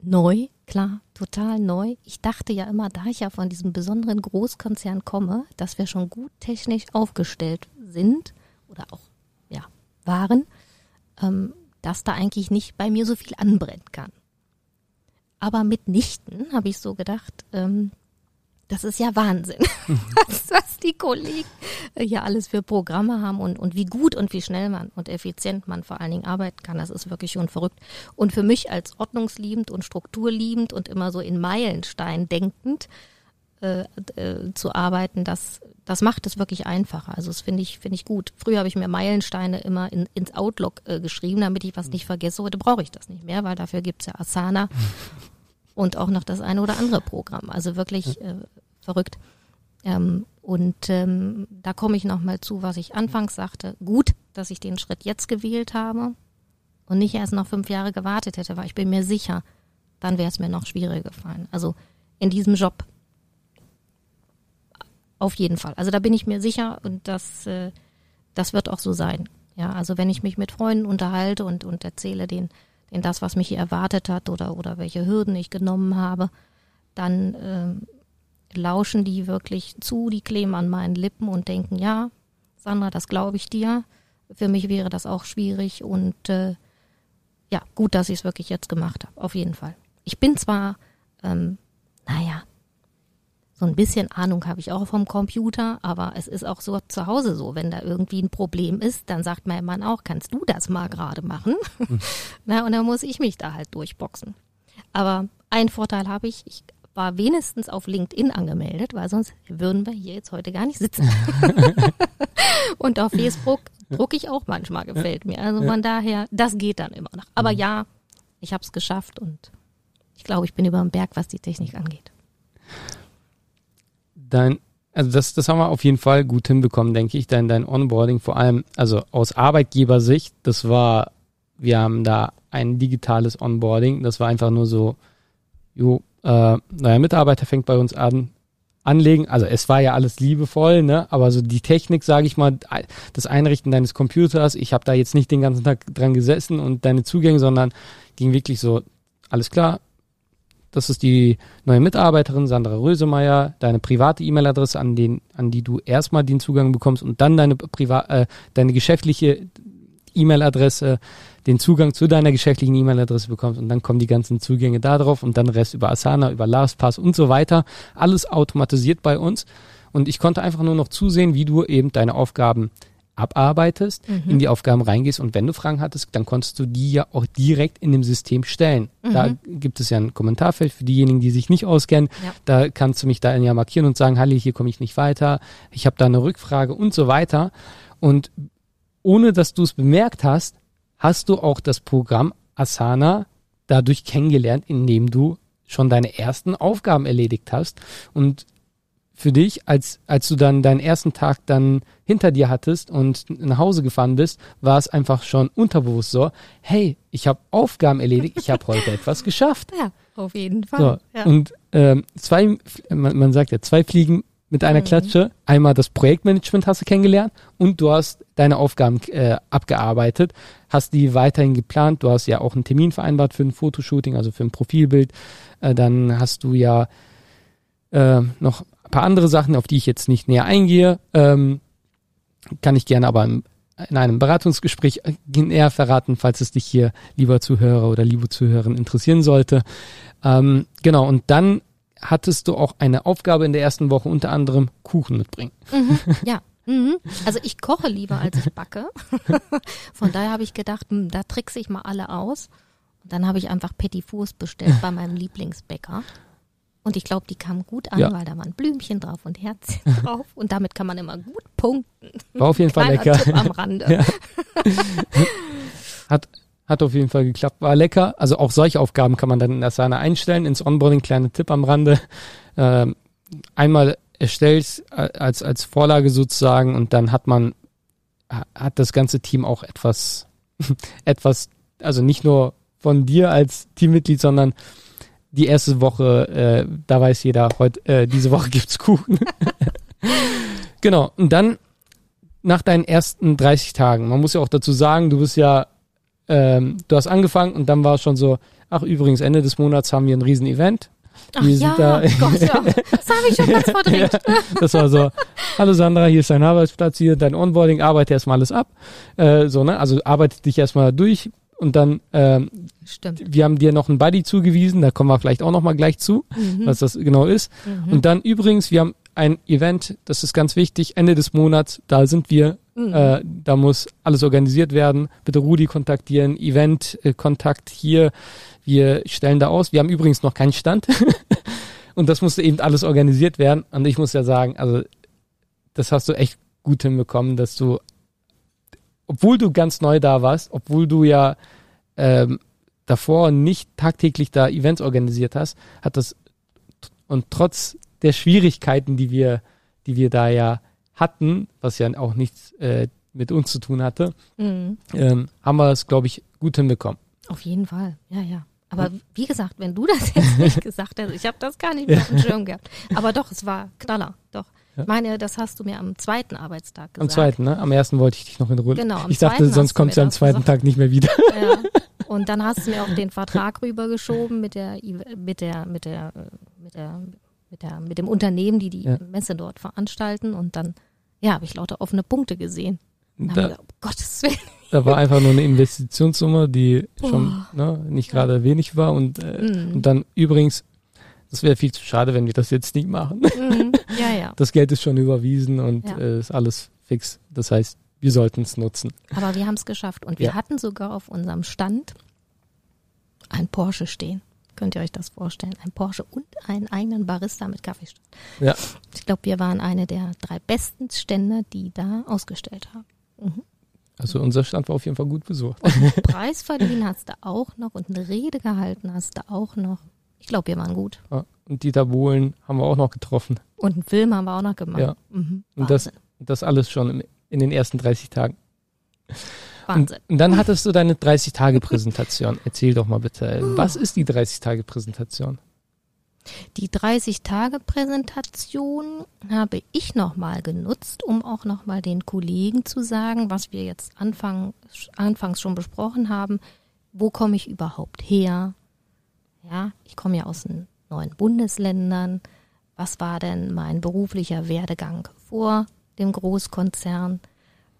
neu Klar, total neu. Ich dachte ja immer, da ich ja von diesem besonderen Großkonzern komme, dass wir schon gut technisch aufgestellt sind oder auch ja waren, ähm, dass da eigentlich nicht bei mir so viel anbrennen kann. aber mitnichten habe ich so gedacht, ähm, das ist ja Wahnsinn, was, was die Kollegen hier alles für Programme haben und, und wie gut und wie schnell man und effizient man vor allen Dingen arbeiten kann. Das ist wirklich schon verrückt. Und für mich als ordnungsliebend und strukturliebend und immer so in Meilenstein denkend äh, äh, zu arbeiten, das, das macht es wirklich einfacher. Also das finde ich, finde ich gut. Früher habe ich mir Meilensteine immer in, ins Outlook äh, geschrieben, damit ich was nicht vergesse. Heute brauche ich das nicht mehr, weil dafür gibt's ja Asana und auch noch das eine oder andere Programm. Also wirklich äh, verrückt. Ähm, und ähm, da komme ich nochmal zu, was ich anfangs sagte. Gut, dass ich den Schritt jetzt gewählt habe und nicht erst noch fünf Jahre gewartet hätte, weil ich bin mir sicher, dann wäre es mir noch schwieriger gefallen. Also in diesem Job auf jeden Fall. Also da bin ich mir sicher und das, äh, das wird auch so sein. Ja, also wenn ich mich mit Freunden unterhalte und, und erzähle denen, denen das, was mich erwartet hat oder, oder welche Hürden ich genommen habe, dann ähm, lauschen die wirklich zu, die kleben an meinen Lippen und denken, ja, Sandra, das glaube ich dir. Für mich wäre das auch schwierig und äh, ja, gut, dass ich es wirklich jetzt gemacht habe, auf jeden Fall. Ich bin zwar, ähm, naja, so ein bisschen Ahnung habe ich auch vom Computer, aber es ist auch so zu Hause so, wenn da irgendwie ein Problem ist, dann sagt mein Mann auch, kannst du das mal gerade machen? Na, und dann muss ich mich da halt durchboxen. Aber einen Vorteil habe ich, ich war wenigstens auf LinkedIn angemeldet, weil sonst würden wir hier jetzt heute gar nicht sitzen. und auf Facebook drucke ich auch manchmal, gefällt mir. Also von daher, das geht dann immer noch. Aber mhm. ja, ich habe es geschafft und ich glaube, ich bin über dem Berg, was die Technik angeht. Dein, also das, das haben wir auf jeden Fall gut hinbekommen, denke ich. Dein, dein Onboarding, vor allem, also aus Arbeitgebersicht, das war, wir haben da ein digitales Onboarding. Das war einfach nur so, jo, äh, neuer Mitarbeiter fängt bei uns an, anlegen. Also es war ja alles liebevoll, ne? Aber so die Technik, sage ich mal, das Einrichten deines Computers, ich habe da jetzt nicht den ganzen Tag dran gesessen und deine Zugänge, sondern ging wirklich so, alles klar, das ist die neue Mitarbeiterin Sandra Rösemeyer, deine private E-Mail-Adresse, an den, an die du erstmal den Zugang bekommst und dann deine privat, äh, deine geschäftliche E-Mail-Adresse, den Zugang zu deiner geschäftlichen E-Mail-Adresse bekommst und dann kommen die ganzen Zugänge da drauf und dann Rest über Asana, über LastPass und so weiter. Alles automatisiert bei uns. Und ich konnte einfach nur noch zusehen, wie du eben deine Aufgaben abarbeitest, mhm. in die Aufgaben reingehst und wenn du Fragen hattest, dann konntest du die ja auch direkt in dem System stellen. Mhm. Da gibt es ja ein Kommentarfeld für diejenigen, die sich nicht auskennen. Ja. Da kannst du mich da ja markieren und sagen, Halli, hier komme ich nicht weiter, ich habe da eine Rückfrage und so weiter. Und ohne dass du es bemerkt hast, hast du auch das Programm Asana dadurch kennengelernt, indem du schon deine ersten Aufgaben erledigt hast. Und für dich, als, als du dann deinen ersten Tag dann hinter dir hattest und nach Hause gefahren bist, war es einfach schon unterbewusst so, hey, ich habe Aufgaben erledigt, ich habe heute etwas geschafft. Ja, auf jeden Fall. So, ja. Und ähm, zwei, man, man sagt ja, zwei Fliegen mit einer mhm. Klatsche. Einmal das Projektmanagement hast du kennengelernt und du hast deine Aufgaben äh, abgearbeitet, hast die weiterhin geplant. Du hast ja auch einen Termin vereinbart für ein Fotoshooting, also für ein Profilbild. Äh, dann hast du ja äh, noch paar andere Sachen, auf die ich jetzt nicht näher eingehe. Ähm, kann ich gerne aber im, in einem Beratungsgespräch äh, näher verraten, falls es dich hier, lieber Zuhörer oder liebe Zuhörerin, interessieren sollte. Ähm, genau, und dann hattest du auch eine Aufgabe in der ersten Woche, unter anderem Kuchen mitbringen. Mhm, ja. Mhm. Also ich koche lieber, als ich backe. Von daher habe ich gedacht, hm, da trickse ich mal alle aus. Und dann habe ich einfach Petit Fours bestellt bei meinem Lieblingsbäcker. Und ich glaube, die kamen gut an, ja. weil da waren Blümchen drauf und Herzchen drauf. Und damit kann man immer gut punkten. War auf jeden Fall lecker. Tipp am Rande. Ja. Hat, hat auf jeden Fall geklappt, war lecker. Also auch solche Aufgaben kann man dann in Asana einstellen. Ins Onboarding, kleiner Tipp am Rande. Ähm, einmal erstellt als, als Vorlage sozusagen und dann hat man, hat das ganze Team auch etwas, etwas, also nicht nur von dir als Teammitglied, sondern die erste Woche, äh, da weiß jeder, heute, äh, diese Woche gibt's Kuchen. genau. Und dann nach deinen ersten 30 Tagen, man muss ja auch dazu sagen, du bist ja ähm, du hast angefangen und dann war es schon so, ach übrigens, Ende des Monats haben wir ein Riesen-Event. Ach wir ja, da, Gott, ja. Das habe ich schon ganz verdrängt. ja, das war so, hallo Sandra, hier ist dein Arbeitsplatz, hier dein Onboarding, arbeite erstmal alles ab. Äh, so, ne? Also arbeite dich erstmal durch, Und dann, ähm, Stimmt. wir haben dir noch einen Buddy zugewiesen, da kommen wir vielleicht auch noch mal gleich zu, Mhm. was das genau ist. Mhm. Und dann übrigens, wir haben ein Event, das ist ganz wichtig, Ende des Monats, da sind wir, Mhm. äh, da muss alles organisiert werden. Bitte Rudi kontaktieren, Event-Kontakt hier, wir stellen da aus. Wir haben übrigens noch keinen Stand. Und das musste eben alles organisiert werden. Und ich muss ja sagen, also das hast du echt gut hinbekommen, dass du, obwohl du ganz neu da warst, obwohl du ja ähm, davor nicht tagtäglich da Events organisiert hast, hat das und trotz der Schwierigkeiten, die wir, die wir da ja hatten, was ja auch nichts äh, mit uns zu tun hatte, Mhm. ähm, haben wir es, glaube ich, gut hinbekommen. Auf jeden Fall, ja, ja. Aber wie gesagt, wenn du das jetzt nicht gesagt hast, ich habe das gar nicht mehr auf dem Schirm gehabt. Aber doch, es war Knaller, doch. Ich meine, das hast du mir am zweiten Arbeitstag Am gesagt. zweiten, ne? Am ersten wollte ich dich noch in Ruhe. Genau, am ich dachte, sonst kommst du am zweiten gesagt. Tag nicht mehr wieder. Ja. Und dann hast du mir auch den Vertrag rübergeschoben mit der, mit der, mit der, mit der, mit der, mit dem Unternehmen, die die Ja. Messe dort veranstalten. Und dann, ja, habe ich lauter offene Punkte gesehen. Da, gedacht, um Gottes Willen. da war einfach nur eine Investitionssumme, die schon Oh. ne, nicht gerade wenig war. Und, äh, Mhm. und dann übrigens, das wäre viel zu schade, wenn wir das jetzt nicht machen. Mhm. Ja, ja. Das Geld ist schon überwiesen und Ja. äh, ist alles fix. Das heißt, wir sollten es nutzen. Aber wir haben es geschafft. Und wir Ja. hatten sogar auf unserem Stand ein Porsche stehen. Könnt ihr euch das vorstellen? Ein Porsche und einen eigenen Barista mit Kaffeestand. Ja. Ich glaube, wir waren eine der drei besten Stände, die da ausgestellt haben. Also unser Stand war auf jeden Fall gut besucht. Preis verliehen hast du auch noch und eine Rede gehalten hast du auch noch. Ich glaube, wir waren gut. Ja. Und Dieter Bohlen haben wir auch noch getroffen. Und einen Film haben wir auch noch gemacht. Ja. Mhm. Und das, das alles schon in, in den ersten 30 Tagen. Wahnsinn. Und, und dann hattest du deine 30-Tage-Präsentation. Erzähl doch mal bitte, was ist die 30-Tage-Präsentation? Die 30-Tage-Präsentation habe ich nochmal genutzt, um auch nochmal den Kollegen zu sagen, was wir jetzt Anfang, anfangs schon besprochen haben. Wo komme ich überhaupt her? Ja, ich komme ja aus den neuen Bundesländern. Was war denn mein beruflicher Werdegang vor dem Großkonzern?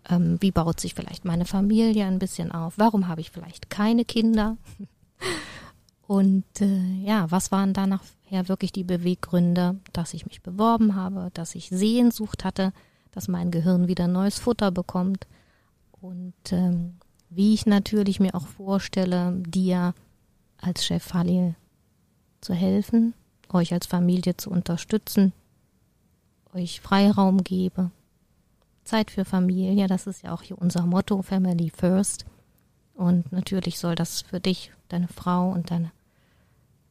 Ähm, wie baut sich vielleicht meine Familie ein bisschen auf? Warum habe ich vielleicht keine Kinder? Und äh, ja, was waren da nachher wirklich die Beweggründe, dass ich mich beworben habe, dass ich Sehnsucht hatte, dass mein Gehirn wieder neues Futter bekommt und ähm, wie ich natürlich mir auch vorstelle, dir als Chef Halil zu helfen, euch als Familie zu unterstützen, euch Freiraum gebe, Zeit für Familie, das ist ja auch hier unser Motto, Family First. Und natürlich soll das für dich, deine Frau und deine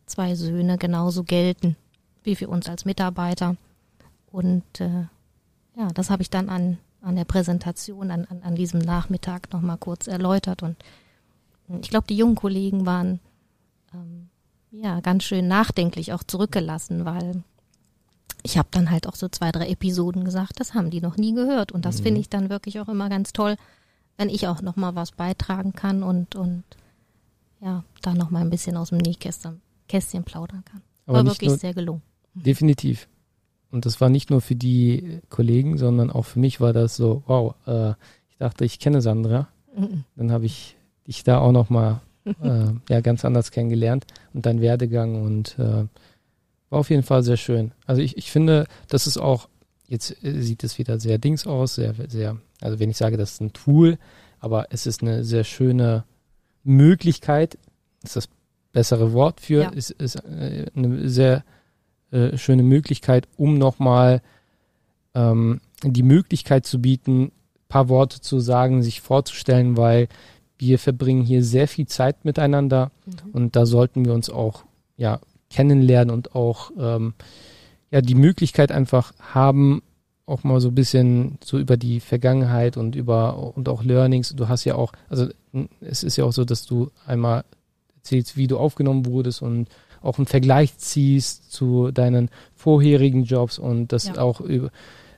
zwei Söhne genauso gelten wie für uns als Mitarbeiter. Und äh, ja, das habe ich dann an, an der Präsentation, an, an, an diesem Nachmittag nochmal kurz erläutert. Und ich glaube, die jungen Kollegen waren ähm, ja ganz schön nachdenklich auch zurückgelassen, weil ich habe dann halt auch so zwei, drei Episoden gesagt, das haben die noch nie gehört. Und das Mhm. finde ich dann wirklich auch immer ganz toll, wenn ich auch noch mal was beitragen kann und, und ja, da noch mal ein bisschen aus dem Nähkästchen Kästchen plaudern kann. Aber War wirklich sehr gelungen. definitiv. Und das war nicht nur für die Kollegen, sondern auch für mich war das so, wow, äh, ich dachte, ich kenne Sandra. Mhm. Dann habe ich dich da auch nochmal äh, ja, ganz anders kennengelernt und dein Werdegang und äh, war auf jeden Fall sehr schön. Also ich, ich finde, das ist auch, jetzt äh, sieht es wieder sehr dings aus, sehr, sehr, also wenn ich sage, das ist ein Tool, aber es ist eine sehr schöne Möglichkeit, ist das bessere Wort für, Ja. ist, ist äh, eine sehr äh, schöne Möglichkeit, um nochmal ähm, die Möglichkeit zu bieten, paar Worte zu sagen, sich vorzustellen, weil wir verbringen hier sehr viel Zeit miteinander Mhm. und da sollten wir uns auch ja kennenlernen und auch ähm, ja die Möglichkeit einfach haben, auch mal so ein bisschen so über die Vergangenheit und über und auch Learnings. Du hast ja auch, also es ist ja auch so, dass du einmal erzählst, wie du aufgenommen wurdest und auch einen Vergleich ziehst zu deinen vorherigen Jobs und das Ja. auch über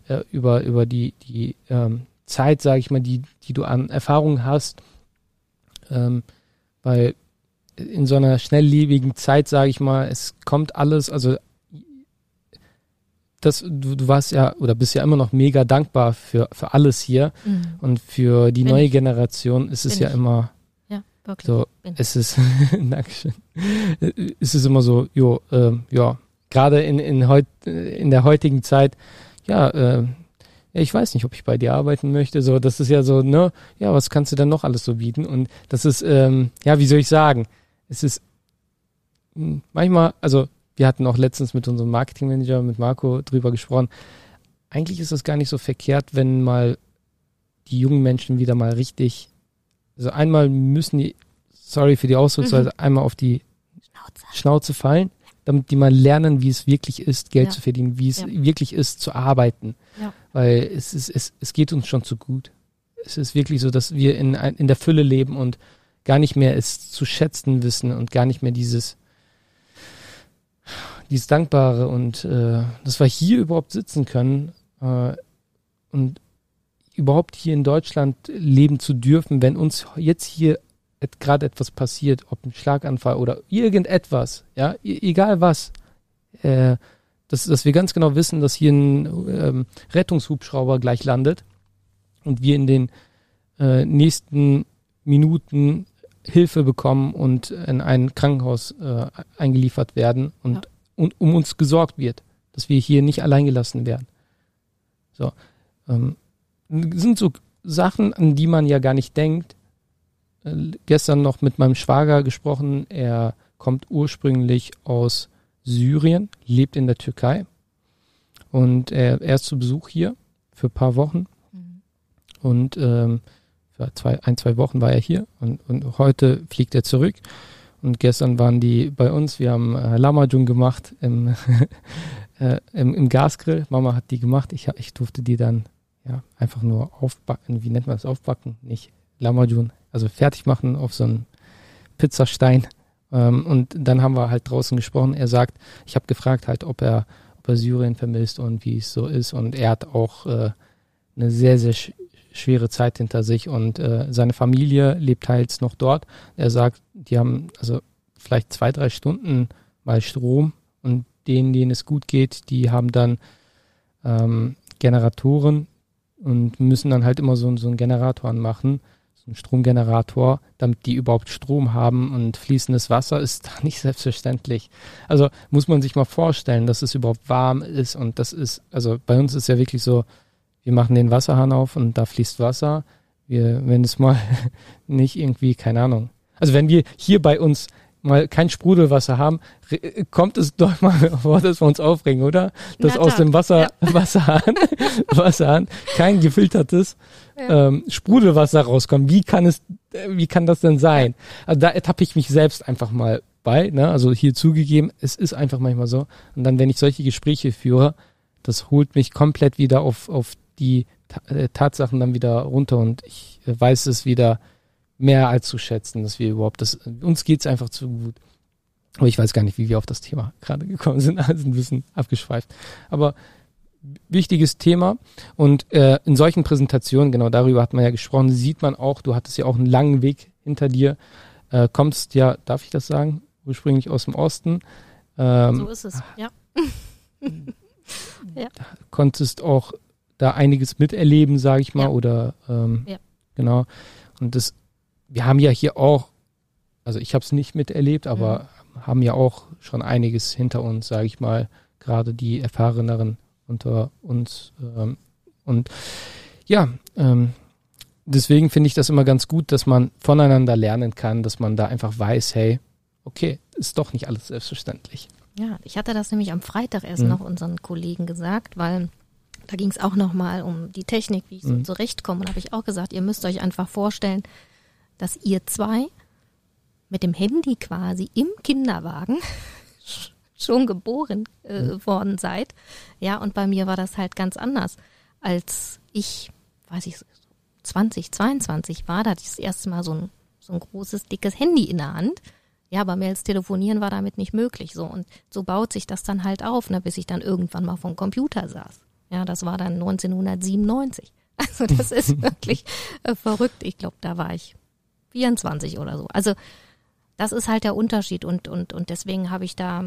äh, über über die die ähm, Zeit, sage ich mal, die die du an Erfahrung hast, ähm, weil in so einer schnelllebigen Zeit, sage ich mal, es kommt alles, also das, du, du warst ja oder bist ja immer noch mega dankbar für, für alles hier Mhm. und für die Bin neue ich. Generation ist es Bin ja ich. immer, Ja. Wirklich. So, bin. es ist, Dankeschön. Es ist immer so, jo, ähm, ja, gerade in, in, heut, in der heutigen Zeit, ja, äh, ich weiß nicht, ob ich bei dir arbeiten möchte. So, das ist ja so, ne, ja, was kannst du denn noch alles so bieten? Und das ist, ähm, ja, wie soll ich sagen? Es ist mh, manchmal, also wir hatten auch letztens mit unserem Marketingmanager, mit Marco, drüber gesprochen. Eigentlich ist es gar nicht so verkehrt, wenn mal die jungen Menschen wieder mal richtig, also einmal müssen die, sorry für die Ausdrucksweise, einmal auf die Schnauze. Schnauze fallen, damit die mal lernen, wie es wirklich ist, Geld Ja. zu verdienen, wie es Ja. wirklich ist, zu arbeiten. Ja. Weil es ist, es, es geht uns schon zu gut. Es ist wirklich so, dass wir in, in der Fülle leben und gar nicht mehr es zu schätzen wissen und gar nicht mehr dieses, dieses Dankbare und äh, dass wir hier überhaupt sitzen können äh, und überhaupt hier in Deutschland leben zu dürfen, wenn uns jetzt hier et- gerade etwas passiert, ob ein Schlaganfall oder irgendetwas, ja, e- egal was, äh, dass, dass wir ganz genau wissen, dass hier ein ähm, Rettungshubschrauber gleich landet und wir in den äh, nächsten Minuten Hilfe bekommen und in ein Krankenhaus äh, eingeliefert werden und, Ja. und um uns gesorgt wird, dass wir hier nicht allein gelassen werden. So, ähm, sind so Sachen, an die man ja gar nicht denkt. Äh, gestern noch mit meinem Schwager gesprochen. Er kommt ursprünglich aus Syrien, lebt in der Türkei und er, er ist zu Besuch hier für ein paar Wochen Mhm. und ähm, zwei, ein, zwei Wochen war er hier und, und heute fliegt er zurück. Und gestern waren die bei uns, wir haben äh, Lamajun gemacht im, äh, im, im Gasgrill. Mama hat die gemacht. Ich, ich durfte die dann ja einfach nur aufbacken. Wie nennt man das? Aufbacken? Nicht Lamajun. Also fertig machen auf so einen Pizzastein. Ähm, und dann haben wir halt draußen gesprochen. Er sagt, ich habe gefragt halt, ob er, ob er Syrien vermisst und wie es so ist. Und er hat auch äh, eine sehr, sehr schwere Zeit hinter sich und äh, seine Familie lebt teils noch dort. Er sagt, die haben also vielleicht zwei, drei Stunden mal Strom und denen, denen es gut geht, die haben dann ähm, Generatoren und müssen dann halt immer so, so einen Generator anmachen, so einen Stromgenerator, damit die überhaupt Strom haben und fließendes Wasser ist da nicht selbstverständlich. Also muss man sich mal vorstellen, dass es überhaupt warm ist und das ist, also bei uns ist ja wirklich so, wir machen den Wasserhahn auf und da fließt Wasser. Wir, wenn es mal nicht irgendwie, keine Ahnung. Also wenn wir hier bei uns mal kein Sprudelwasser haben, kommt es doch mal vor, dass wir uns aufregen, oder? Dass aus dem Wasser, Wasserhahn, Wasserhahn kein gefiltertes Ja. ähm, Sprudelwasser rauskommt. Wie kann es, äh, wie kann das denn sein? Also da ertappe ich mich selbst einfach mal bei, ne? Also hier zugegeben, es ist einfach manchmal so. Und dann, wenn ich solche Gespräche führe, das holt mich komplett wieder auf, auf die äh, Tatsachen dann wieder runter und ich äh, weiß es wieder mehr als zu schätzen, dass wir überhaupt das, uns geht's einfach zu gut. Aber ich weiß gar nicht, wie wir auf das Thema gerade gekommen sind, also ein bisschen abgeschweift. Aber wichtiges Thema und äh, in solchen Präsentationen, genau darüber hat man ja gesprochen, sieht man auch, du hattest ja auch einen langen Weg hinter dir, äh, kommst ja, darf ich das sagen, ursprünglich aus dem Osten, ähm, So ist es, ja. konntest auch da einiges miterleben, sage ich mal, Ja. oder ähm, Ja. genau. Und das, wir haben ja hier auch, also ich habe es nicht miterlebt, aber Mhm. haben ja auch schon einiges hinter uns, sage ich mal, gerade die erfahreneren unter uns. Ähm, und ja, ähm, deswegen finde ich das immer ganz gut, dass man voneinander lernen kann, dass man da einfach weiß, hey, okay, ist doch nicht alles selbstverständlich. Ja, ich hatte das nämlich am Freitag erst Mhm. noch unseren Kollegen gesagt, weil da ging es auch nochmal um die Technik, wie ich so Mhm. zurechtkomme. Und habe ich auch gesagt, ihr müsst euch einfach vorstellen, dass ihr zwei mit dem Handy quasi im Kinderwagen schon geboren äh, worden seid. Ja, und bei mir war das halt ganz anders. Als ich, weiß ich, 20, 22 war, da hatte ich das erste Mal so ein, so ein großes, dickes Handy in der Hand. Ja, aber mehr als telefonieren war damit nicht möglich. So und so baut sich das dann halt auf, ne, bis ich dann irgendwann mal vom Computer saß. Ja, das war dann 1997. Also das ist wirklich äh, verrückt. Ich glaube, da war ich 24 oder so. Also das ist halt der Unterschied und und und deswegen habe ich da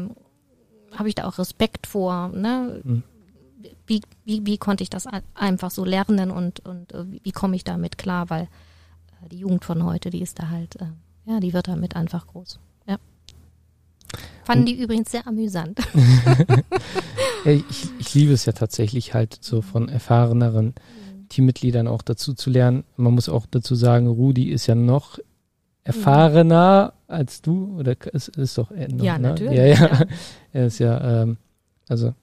habe ich da auch Respekt vor. Ne? Mhm. Wie, wie wie konnte ich das ein- einfach so lernen und und äh, wie, komme ich damit klar? Weil äh, die Jugend von heute, die ist da halt Ja, die wird damit einfach groß. Ja. Fanden die übrigens sehr amüsant. Ich, ich liebe es ja tatsächlich halt so von erfahreneren Teammitgliedern auch dazu zu lernen. Man muss auch dazu sagen, Rudi ist ja noch erfahrener als du oder ist, ist doch noch, Ja, ne? natürlich, Ja, ja. ja. Er ist ja, ähm, also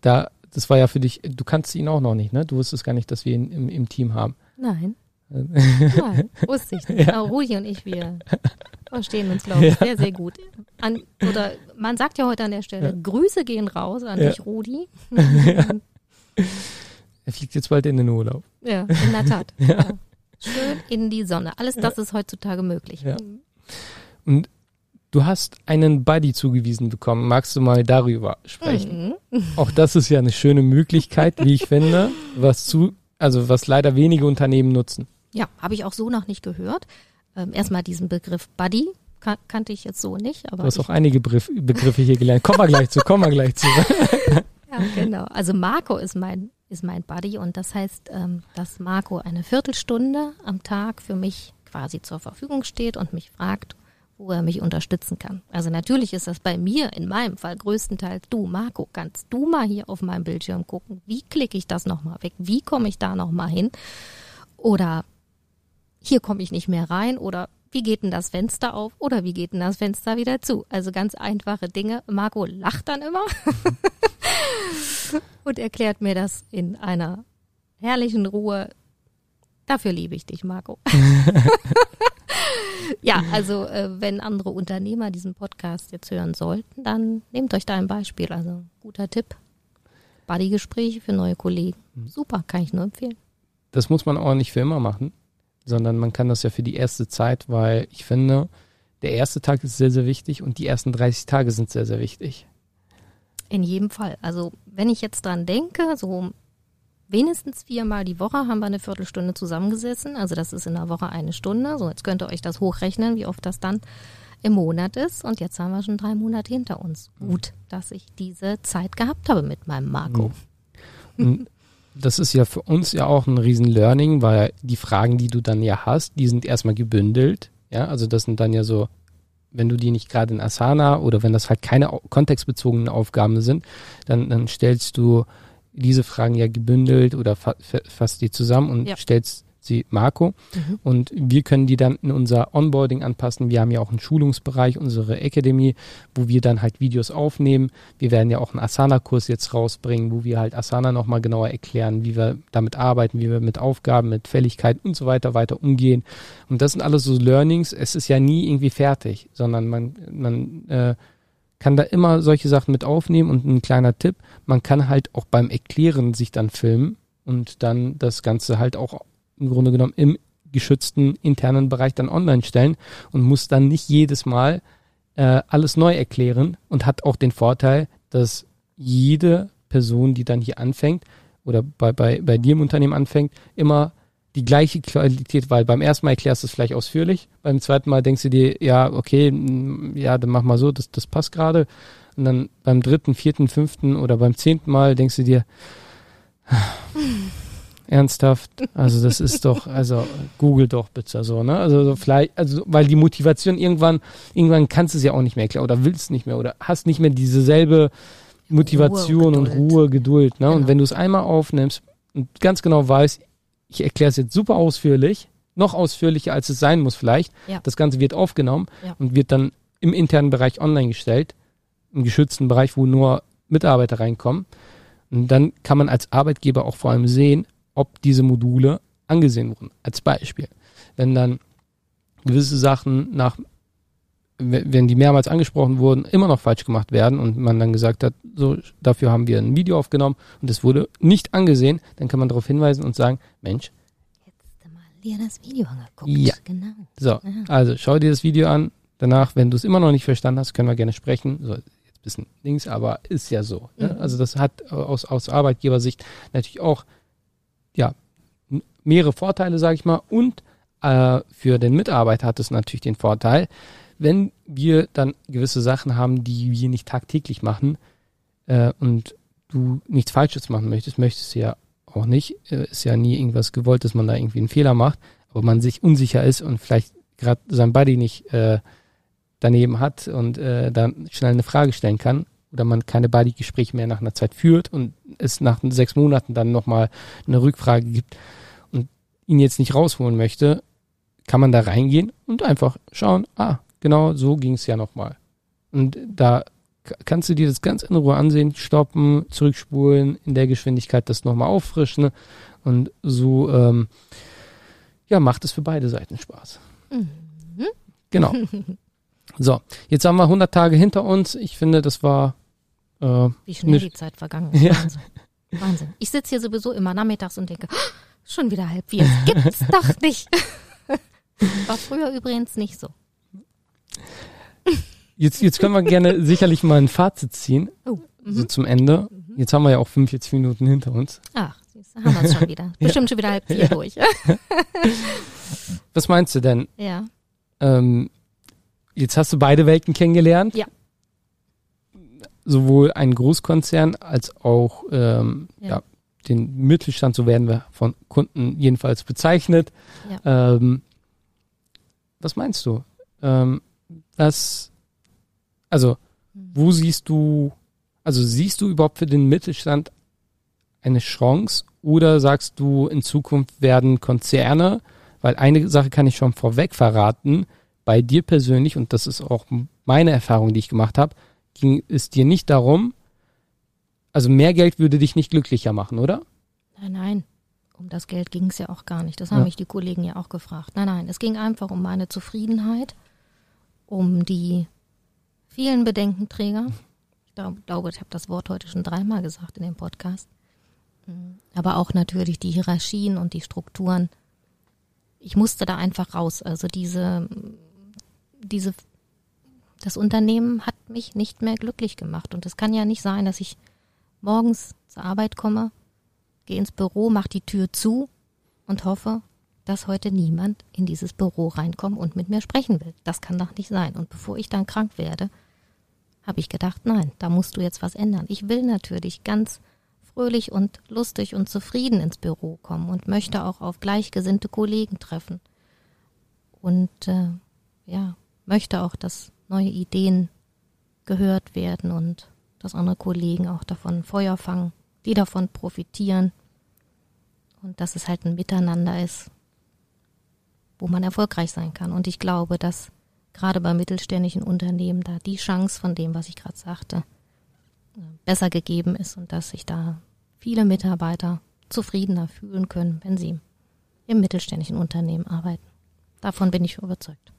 da, das war ja für dich, du kannst ihn auch noch nicht, ne? Du wusstest gar nicht, dass wir ihn im, im Team haben. Nein, nein, wusste ich nicht. Aber Rudi und ich, wir verstehen uns, glaube ich, sehr, sehr gut. An, oder man sagt ja heute an der Stelle, Ja. Grüße gehen raus an Ja. dich, Rudi. Er fliegt jetzt bald in den Urlaub. Ja, in der Tat. Ja. Schön in die Sonne. Alles das ist heutzutage möglich. Ja. Und du hast einen Buddy zugewiesen bekommen. Magst du mal darüber sprechen? Mhm. Auch das ist ja eine schöne Möglichkeit, wie ich finde, was zu, also was leider wenige Unternehmen nutzen. Ja, habe ich auch so noch nicht gehört. Ähm, erstmal diesen Begriff Buddy kan kannte ich jetzt so nicht, aber Du hast auch einige Begriff, Begriffe hier gelernt. Kommen wir gleich zu, kommen wir gleich zu. ja, genau. Also Marco ist mein ist mein Buddy und das heißt, ähm, dass Marco eine Viertelstunde am Tag für mich quasi zur Verfügung steht und mich fragt, wo er mich unterstützen kann. Also natürlich ist das bei mir in meinem Fall größtenteils du, Marco, kannst du mal hier auf meinem Bildschirm gucken, wie klicke ich das nochmal weg, wie komme ich da nochmal hin oder hier komme ich nicht mehr rein oder wie geht denn das Fenster auf oder wie geht denn das Fenster wieder zu? Also ganz einfache Dinge. Marco lacht dann immer und erklärt mir das in einer herrlichen Ruhe. Dafür liebe ich dich, Marco. ja, also äh, wenn andere Unternehmer diesen Podcast jetzt hören sollten, dann nehmt euch da ein Beispiel. Also guter Tipp. Buddy-Gespräche für neue Kollegen. Super, kann ich nur empfehlen. Das muss man auch nicht für immer machen, sondern man kann das ja für die erste Zeit, weil ich finde, der erste Tag ist sehr, sehr wichtig und die ersten 30 Tage sind sehr, sehr wichtig. In jedem Fall. Also wenn ich jetzt dran denke, so wenigstens viermal die Woche haben wir eine Viertelstunde zusammengesessen. Also das ist in der Woche eine Stunde. So, jetzt könnt ihr euch das hochrechnen, wie oft das dann im Monat ist. Und jetzt haben wir schon drei Monate hinter uns. Gut, dass ich diese Zeit gehabt habe mit meinem Marco. Und das ist ja für uns ja auch ein riesen Learning, weil die Fragen, die du dann ja hast, die sind erstmal gebündelt. Ja, also das sind dann ja so, wenn du die nicht gerade in Asana oder wenn das halt keine kontextbezogenen Aufgaben sind, dann, dann stellst du diese Fragen ja gebündelt oder fa- fasst die zusammen und Ja. stellst sie Marco. Mhm. Und wir können die dann in unser Onboarding anpassen. Wir haben ja auch einen Schulungsbereich, unsere Academy, wo wir dann halt Videos aufnehmen. Wir werden ja auch einen Asana-Kurs jetzt rausbringen, wo wir halt Asana nochmal genauer erklären, wie wir damit arbeiten, wie wir mit Aufgaben, mit Fälligkeiten und so weiter weiter umgehen. Und das sind alles so Learnings. Es ist ja nie irgendwie fertig, sondern man, man äh, kann da immer solche Sachen mit aufnehmen und ein kleiner Tipp, man kann halt auch beim Erklären sich dann filmen und dann das Ganze halt auch im Grunde genommen im geschützten internen Bereich dann online stellen und muss dann nicht jedes Mal äh, alles neu erklären und hat auch den Vorteil, dass jede Person, die dann hier anfängt oder bei, bei, bei dir im Unternehmen anfängt, immer die gleiche Qualität, weil beim ersten Mal erklärst du es vielleicht ausführlich, beim zweiten Mal denkst du dir, ja, okay, ja, dann mach mal so, das, das passt gerade. Und dann beim dritten, vierten, fünften oder beim zehnten Mal denkst du dir, ernsthaft, also das ist doch, also google doch bitte so, ne? Also so vielleicht, also weil die Motivation irgendwann, irgendwann kannst du es ja auch nicht mehr erklären oder willst nicht mehr oder hast nicht mehr diese selbe Motivation Ruhe und und Geduld. Ruhe, Geduld, ne? Und Genau. wenn du es einmal aufnimmst und ganz genau weißt, ich erkläre es jetzt super ausführlich, noch ausführlicher als es sein muss vielleicht, Ja. das Ganze wird aufgenommen Ja. und wird dann im internen Bereich online gestellt, im geschützten Bereich, wo nur Mitarbeiter reinkommen. Und dann kann man als Arbeitgeber auch vor allem sehen, ob diese Module angesehen wurden. Als Beispiel. Wenn dann gewisse Sachen nach, we- wenn die mehrmals angesprochen wurden, immer noch falsch gemacht werden und man dann gesagt hat, so, dafür haben wir ein Video aufgenommen und es wurde nicht angesehen, dann kann man darauf hinweisen und sagen, Mensch, du mal dir das Video angeguckt? Ja. Genau. so, also schau dir das Video an. Danach, wenn du es immer noch nicht verstanden hast, können wir gerne sprechen. So, jetzt ein bisschen links, aber ist ja so. Ne? Mhm. Also das hat aus, aus Arbeitgebersicht natürlich auch ja, mehrere Vorteile, sage ich mal. Und äh, für den Mitarbeiter hat es natürlich den Vorteil, wenn wir dann gewisse Sachen haben, die wir nicht tagtäglich machen äh, und du nichts Falsches machen möchtest, möchtest du ja auch nicht. Äh, ist ja nie irgendwas gewollt, dass man da irgendwie einen Fehler macht, aber man sich unsicher ist und vielleicht gerade sein Buddy nicht äh, daneben hat und äh, dann schnell eine Frage stellen kann oder man keine Buddy-Gespräche mehr nach einer Zeit führt und es nach sechs Monaten dann nochmal eine Rückfrage gibt und ihn jetzt nicht rausholen möchte, kann man da reingehen und einfach schauen, ah, genau so ging es ja nochmal. Und da kannst du dir das ganz in Ruhe ansehen, stoppen, zurückspulen, in der Geschwindigkeit das nochmal auffrischen und so, ähm, ja, macht es für beide Seiten Spaß. Mhm. Genau. So, jetzt haben wir 100 Tage hinter uns. Ich finde, das war. Äh, Wie schnell die Zeit vergangen ist. Ja. Wahnsinn. Wahnsinn. Ich sitze hier sowieso immer nachmittags und denke, oh, schon wieder halb vier. Gibt's doch nicht. War früher übrigens nicht so. Jetzt, jetzt können wir gerne sicherlich mal ein Fazit ziehen. Oh. Mhm. So zum Ende. Mhm. Jetzt haben wir ja auch 45 Minuten hinter uns. Ach, haben wir es schon wieder. Bestimmt ja. schon wieder halb vier ja. durch. Was meinst du denn? Ja. Ähm, jetzt hast du beide Welten kennengelernt. Ja. Sowohl einen Großkonzern als auch ähm, ja. ja. den Mittelstand, so werden wir von Kunden jedenfalls bezeichnet. Ja. Ähm, was meinst du? Ähm, was, also, wo siehst du, also siehst du überhaupt für den Mittelstand eine Chance oder sagst du, in Zukunft werden Konzerne, weil eine Sache kann ich schon vorweg verraten, bei dir persönlich, und das ist auch meine Erfahrung, die ich gemacht habe, ging es dir nicht darum, also mehr Geld würde dich nicht glücklicher machen, oder? Nein, nein. Um das Geld ging es ja auch gar nicht. Das haben ja. mich die Kollegen ja auch gefragt. Nein, nein. Es ging einfach um meine Zufriedenheit, um die vielen Bedenkenträger. Ich glaube, ich habe das Wort heute schon dreimal gesagt in dem Podcast. Aber auch natürlich die Hierarchien und die Strukturen. Ich musste da einfach raus. Also diese diese, das Unternehmen hat mich nicht mehr glücklich gemacht. Und es kann ja nicht sein, dass ich morgens zur Arbeit komme, gehe ins Büro, mache die Tür zu und hoffe, dass heute niemand in dieses Büro reinkommt und mit mir sprechen will. Das kann doch nicht sein. Und bevor ich dann krank werde, habe ich gedacht, nein, da musst du jetzt was ändern. Ich will natürlich ganz fröhlich und lustig und zufrieden ins Büro kommen und möchte auch auf gleichgesinnte Kollegen treffen. Und äh, ja, möchte auch, dass neue Ideen gehört werden und dass andere Kollegen auch davon Feuer fangen, die davon profitieren und dass es halt ein Miteinander ist, wo man erfolgreich sein kann. Und ich glaube, dass gerade bei mittelständischen Unternehmen da die Chance von dem, was ich gerade sagte, besser gegeben ist und dass sich da viele Mitarbeiter zufriedener fühlen können, wenn sie im mittelständischen Unternehmen arbeiten. Davon bin ich überzeugt.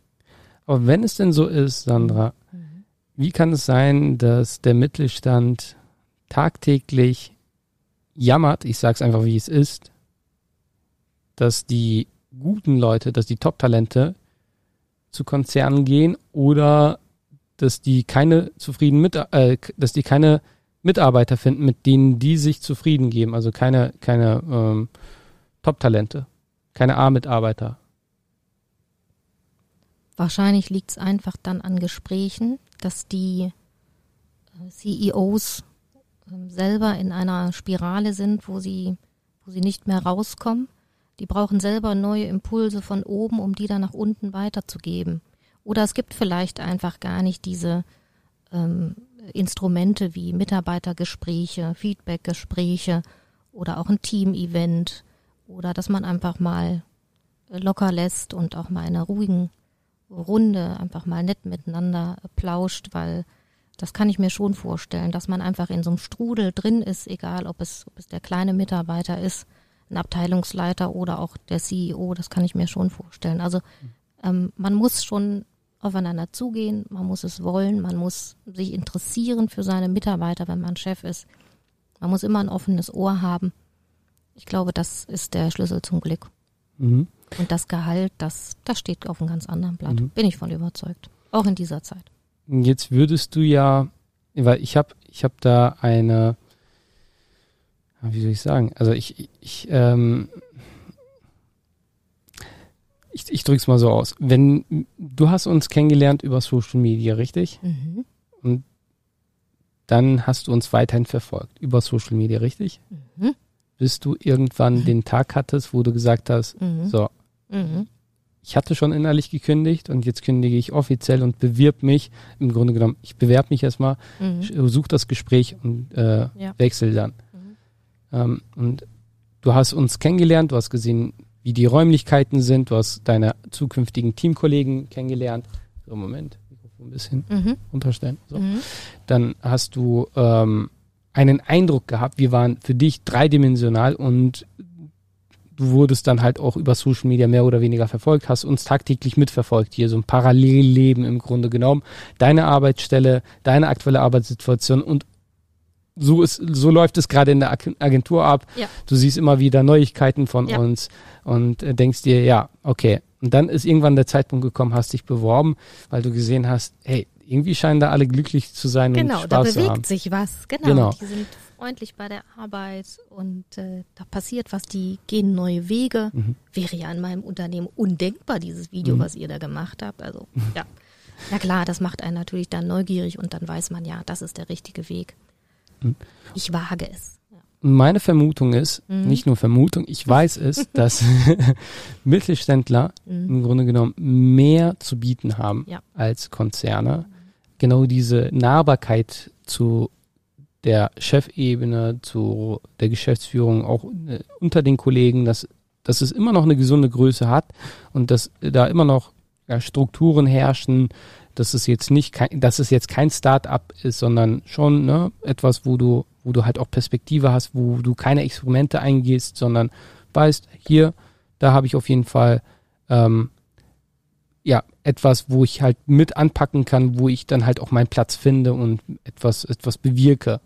Aber wenn es denn so ist, Sandra, mhm. wie kann es sein, dass der Mittelstand tagtäglich jammert, ich sage es einfach, wie es ist, dass die guten Leute, dass die Top-Talente zu Konzernen gehen oder dass die keine zufrieden mit, äh, dass die keine Mitarbeiter finden, mit denen die sich zufrieden geben, also keine keine ähm, Top-Talente, keine A-Mitarbeiter. Wahrscheinlich liegt es einfach dann an Gesprächen, dass die äh, CEOs ähm, selber in einer Spirale sind, wo sie, wo sie nicht mehr rauskommen. Die brauchen selber neue Impulse von oben, um die dann nach unten weiterzugeben. Oder es gibt vielleicht einfach gar nicht diese ähm, Instrumente wie Mitarbeitergespräche, Feedbackgespräche oder auch ein Team-Event oder dass man einfach mal locker lässt und auch mal in einer ruhigen Runde einfach mal nett miteinander plauscht, weil das kann ich mir schon vorstellen, dass man einfach in so einem Strudel drin ist, egal ob es, ob es der kleine Mitarbeiter ist, ein Abteilungsleiter oder auch der CEO, das kann ich mir schon vorstellen. Also ähm, man muss schon aufeinander zugehen, man muss es wollen, man muss sich interessieren für seine Mitarbeiter, wenn man Chef ist. Man muss immer ein offenes Ohr haben. Ich glaube, das ist der Schlüssel zum Glück. Mhm. Und das Gehalt, das, das steht auf einem ganz anderen Blatt. Mhm. Bin ich von überzeugt. Auch in dieser Zeit. Jetzt würdest du ja, weil ich habe ich hab da eine, wie soll ich sagen, also ich, ich, ähm, ich, ich drücke es mal so aus. Wenn du hast uns kennengelernt über Social Media, richtig? Mhm. Und dann hast du uns weiterhin verfolgt über Social Media, richtig? Mhm. Bis du irgendwann den Tag hattest, wo du gesagt hast, mhm. so, Mhm. ich hatte schon innerlich gekündigt und jetzt kündige ich offiziell und bewirb mich. Im Grunde genommen, ich bewerbe mich erstmal, Mhm. suche das Gespräch und äh, Ja. wechsel dann. Mhm. Ähm, und du hast uns kennengelernt, du hast gesehen, wie die Räumlichkeiten sind, du hast deine zukünftigen Teamkollegen kennengelernt. So, Moment, Mikrofon ein bisschen Mhm. runterstellen. So. Mhm. Dann hast du ähm, einen Eindruck gehabt, wir waren für dich dreidimensional und du wurdest dann halt auch über Social Media mehr oder weniger verfolgt, hast uns tagtäglich mitverfolgt, hier so ein Parallelleben im Grunde genommen, deine Arbeitsstelle, deine aktuelle Arbeitssituation und so ist, so läuft es gerade in der Ag- Agentur ab. Ja. Du siehst immer wieder Neuigkeiten von Ja. uns und äh, denkst dir, ja, okay. Und dann ist irgendwann der Zeitpunkt gekommen, hast dich beworben, weil du gesehen hast, hey, irgendwie scheinen da alle glücklich zu sein Genau, und da Spaß zu haben. bewegt sich was. Genau, Genau. die sind freundlich bei der Arbeit und äh, da passiert was, die gehen neue Wege. Mhm. Wäre ja in meinem Unternehmen undenkbar, dieses Video, Mhm. was ihr da gemacht habt. Also, ja. Na klar, das macht einen natürlich dann neugierig und dann weiß man ja, das ist der richtige Weg. Mhm. Ich wage es. Ja. Meine Vermutung ist, Mhm. nicht nur Vermutung, ich weiß es, dass Mittelständler Mhm. im Grunde genommen mehr zu bieten haben Ja. als Konzerne. Genau diese Nahbarkeit zu der Chefebene, zu der Geschäftsführung, auch äh, unter den Kollegen, dass, dass es immer noch eine gesunde Größe hat und dass da immer noch ja, Strukturen herrschen, dass es jetzt nicht kein, dass es jetzt kein Start-up ist, sondern schon ne, etwas, wo du, wo du halt auch Perspektive hast, wo du keine Experimente eingehst, sondern weißt, hier, da habe ich auf jeden Fall ähm, ja etwas, wo ich halt mit anpacken kann, wo ich dann halt auch meinen Platz finde und etwas, etwas bewirke.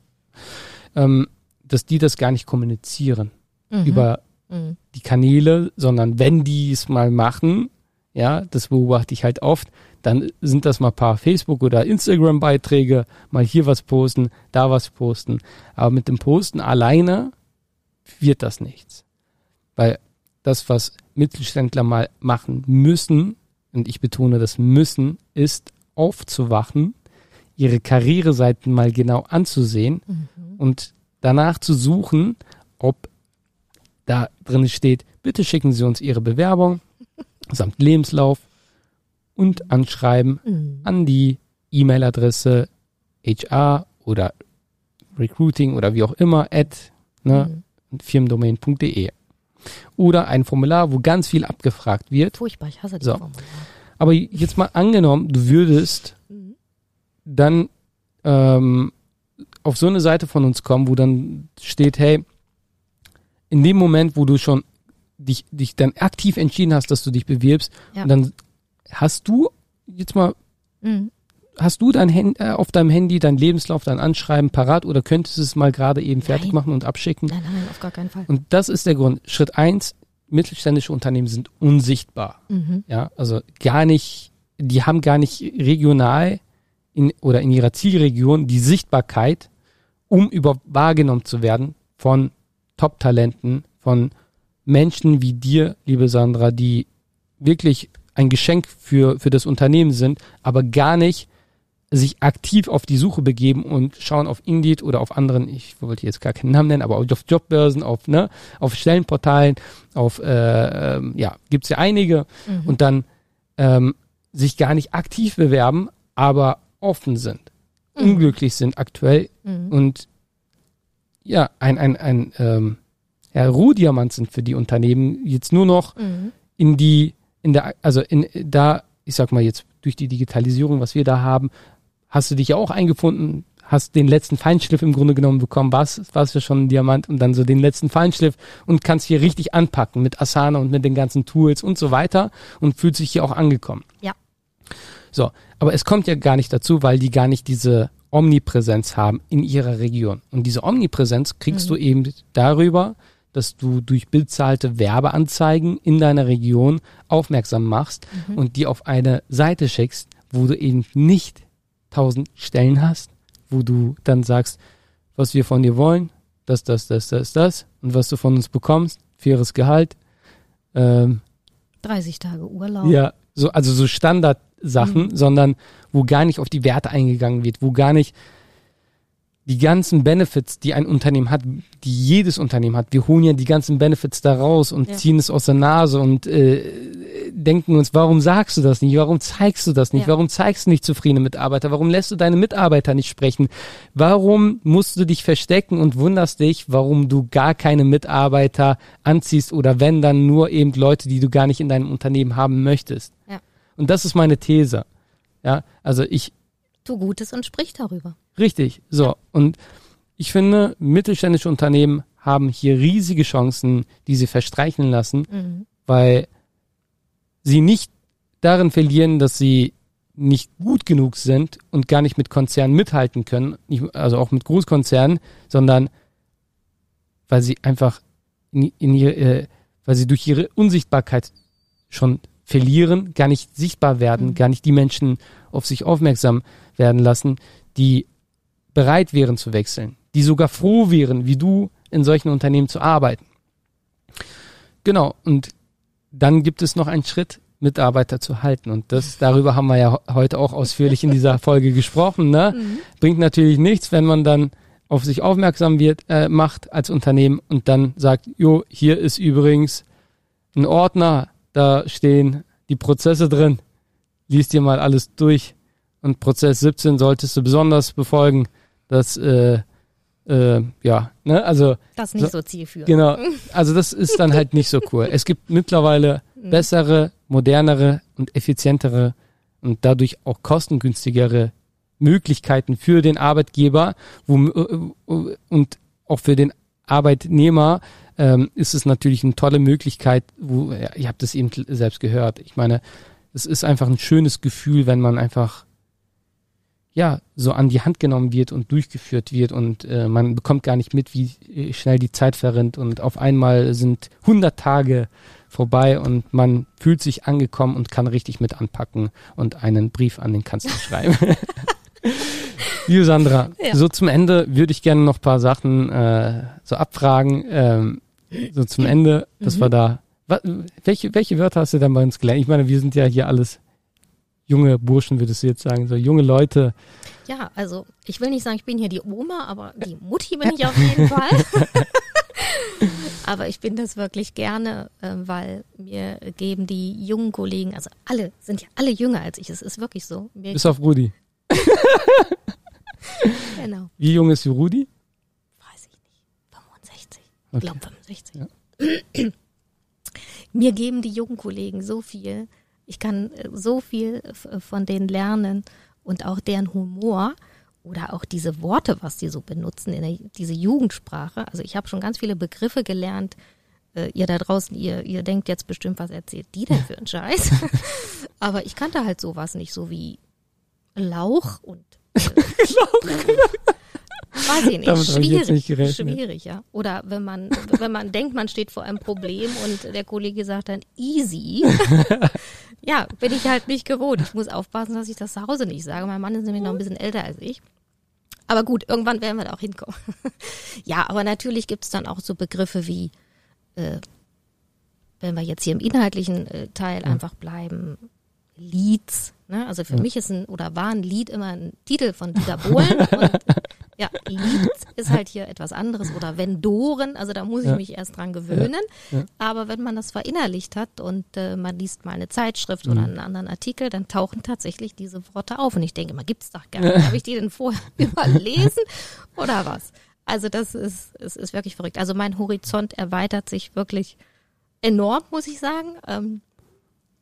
Ähm, dass die das gar nicht kommunizieren Mhm. über Mhm. die Kanäle, sondern wenn die es mal machen, ja, das beobachte ich halt oft, dann sind das mal ein paar Facebook- oder Instagram-Beiträge, mal hier was posten, da was posten. Aber mit dem Posten alleine wird das nichts. Weil das, was Mittelständler mal machen müssen, und ich betone das müssen, ist aufzuwachen, ihre Karriereseiten mal genau anzusehen Mhm. und danach zu suchen, ob da drin steht, bitte schicken Sie uns Ihre Bewerbung samt Lebenslauf und Anschreiben Mhm. an die E-Mail-Adresse HR oder Recruiting oder wie auch immer at ne, Mhm. firmendomain.de oder ein Formular, wo ganz viel abgefragt wird. Furchtbar, ich hasse die So. Formulare. Aber jetzt mal angenommen, du würdest Mhm. dann ähm, auf so eine Seite von uns kommen, wo dann steht, hey, in dem Moment, wo du schon dich, dich dann aktiv entschieden hast, dass du dich bewirbst, Ja. dann hast du jetzt mal, Mhm. Hast du dein Hand, äh, auf deinem Handy dein Lebenslauf, dein Anschreiben parat oder könntest du es mal gerade eben fertig Nein. machen und abschicken? Nein, nein, auf gar keinen Fall. Und das ist der Grund. Schritt eins: mittelständische Unternehmen sind unsichtbar. Mhm. Ja, also gar nicht, die haben gar nicht regional in, oder in ihrer Zielregion die Sichtbarkeit, um über wahrgenommen zu werden von Top-Talenten, von Menschen wie dir, liebe Sandra, die wirklich ein Geschenk für, für das Unternehmen sind, aber gar nicht sich aktiv auf die Suche begeben und schauen auf Indeed oder auf anderen, ich wollte jetzt gar keinen Namen nennen, aber auf Jobbörsen, auf, ne, auf Stellenportalen, auf, äh, ähm, ja, gibt's ja einige Mhm. und dann ähm, sich gar nicht aktiv bewerben, aber offen sind, Mhm. unglücklich sind aktuell Mhm. und ja, ein, ein, ein ähm, ja, Rohdiamant sind für die Unternehmen jetzt nur noch Mhm. in die, in der, also in da, ich sag mal jetzt durch die Digitalisierung, was wir da haben, hast du dich ja auch eingefunden, hast den letzten Feinschliff im Grunde genommen bekommen, warst, warst ja schon ein Diamant und dann so den letzten Feinschliff und kannst hier richtig anpacken mit Asana und mit den ganzen Tools und so weiter und fühlt sich hier auch angekommen. Ja. So, aber es kommt ja gar nicht dazu, weil die gar nicht diese Omnipräsenz haben in ihrer Region. Und diese Omnipräsenz kriegst Mhm. du eben darüber, dass du durch bezahlte Werbeanzeigen in deiner Region aufmerksam machst Mhm. und die auf eine Seite schickst, wo du eben nicht tausend Stellen hast, wo du dann sagst, was wir von dir wollen, das, das, das, das, das und was du von uns bekommst, faires Gehalt, ähm, 30 Tage Urlaub. ja, so, also so Standardsachen, Mhm. sondern wo gar nicht auf die Werte eingegangen wird, wo gar nicht die ganzen Benefits, die ein Unternehmen hat, die jedes Unternehmen hat. Wir holen ja die ganzen Benefits da raus und Ja. ziehen es aus der Nase und äh, denken uns, warum sagst du das nicht? Warum zeigst du das nicht? Ja. Warum zeigst du nicht zufriedene Mitarbeiter? Warum lässt du deine Mitarbeiter nicht sprechen? Warum musst du dich verstecken und wunderst dich, warum du gar keine Mitarbeiter anziehst oder wenn dann nur eben Leute, die du gar nicht in deinem Unternehmen haben möchtest? Ja. Und das ist meine These. Ja, also ich, Tu Gutes und sprich darüber. Richtig, so. Und ich finde, mittelständische Unternehmen haben hier riesige Chancen, die sie verstreichen lassen, Mhm. weil sie nicht darin verlieren, dass sie nicht gut genug sind und gar nicht mit Konzernen mithalten können, nicht, also auch mit Großkonzernen, sondern weil sie einfach in, in ihre, äh, weil sie durch ihre Unsichtbarkeit schon verlieren, gar nicht sichtbar werden, Mhm. gar nicht die Menschen auf sich aufmerksam werden lassen, die bereit wären zu wechseln, die sogar froh wären, wie du in solchen Unternehmen zu arbeiten. Genau, und dann gibt es noch einen Schritt, Mitarbeiter zu halten. Und das, darüber haben wir ja heute auch ausführlich in dieser Folge gesprochen. Ne? Mhm. Bringt natürlich nichts, wenn man dann auf sich aufmerksam wird, äh, macht als Unternehmen und dann sagt, jo, hier ist übrigens ein Ordner, da stehen die Prozesse drin. Lies dir mal alles durch. Und Prozess 17 solltest du besonders befolgen. Das, äh, äh, ja, ne, also Das ist nicht So- so, zielführend. Genau. Also das ist dann halt nicht so cool. Es gibt mittlerweile bessere, modernere und effizientere und dadurch auch kostengünstigere Möglichkeiten für den Arbeitgeber wo, äh, und auch für den Arbeitnehmer ähm, ist es natürlich eine tolle Möglichkeit, wo, ja, ihr habt es eben selbst gehört. Ich meine, es ist einfach ein schönes Gefühl, wenn man einfach ja, so an die Hand genommen wird und durchgeführt wird und äh, man bekommt gar nicht mit, wie äh, schnell die Zeit verrinnt und auf einmal sind 100 Tage vorbei und man fühlt sich angekommen und kann richtig mit anpacken und einen Brief an den Kanzler schreiben. Liebe Sandra, Ja. so zum Ende würde ich gerne noch ein paar Sachen äh, so abfragen. Ähm, so zum Ende, dass Mhm. wir da. Wa, welche, welche Wörter hast du denn bei uns gelernt? Ich meine, wir sind ja hier alles junge Burschen, würdest du jetzt sagen, so junge Leute. Ja, also ich will nicht sagen, ich bin hier die Oma, aber die Mutti bin ich auf jeden Fall. aber ich bin das wirklich gerne, äh, weil mir geben die jungen Kollegen, also alle, sind ja alle jünger als ich, es ist wirklich so. Mir, Bis auf Rudi. genau, Wie jung ist Rudi? weiß ich nicht, 65, ich Okay. glaube 65. Mir geben die jungen Kollegen so viel, ich kann äh, so viel f- von denen lernen und auch deren Humor oder auch diese Worte, was die so benutzen, in der, diese Jugendsprache. Also ich habe schon ganz viele Begriffe gelernt. Äh, ihr da draußen, ihr, ihr denkt jetzt bestimmt, was erzählt die denn für einen Scheiß? Aber ich kannte halt sowas nicht, so wie Lauch und äh, Weiß ich nicht. Damit hab ich schwierig, nicht gerechnet. schwierig, ja. Oder wenn man, wenn man denkt, man steht vor einem Problem und der Kollege sagt dann easy. ja, bin ich halt nicht gewohnt. Ich muss aufpassen, dass ich das zu Hause nicht sage. Mein Mann ist nämlich noch ein bisschen älter als ich. Aber gut, irgendwann werden wir da auch hinkommen. ja, aber natürlich gibt's dann auch so Begriffe wie, äh, wenn wir jetzt hier im inhaltlichen äh, Teil einfach bleiben, Lieds. Ne? Also für mich ist ein oder war ein Lied immer ein Titel von Dieter Bohlen. und ja, Lied ist halt hier etwas anderes oder Vendoren, also da muss ich Ja. mich erst dran gewöhnen. Ja. Aber wenn man das verinnerlicht hat und äh, man liest mal eine Zeitschrift oder einen anderen Artikel, dann tauchen tatsächlich diese Worte auf. Und ich denke, immer gibt's doch gar nicht. Habe ich die denn vorher überlesen oder was? Also das ist, es ist wirklich verrückt. Also mein Horizont erweitert sich wirklich enorm, muss ich sagen. Ähm,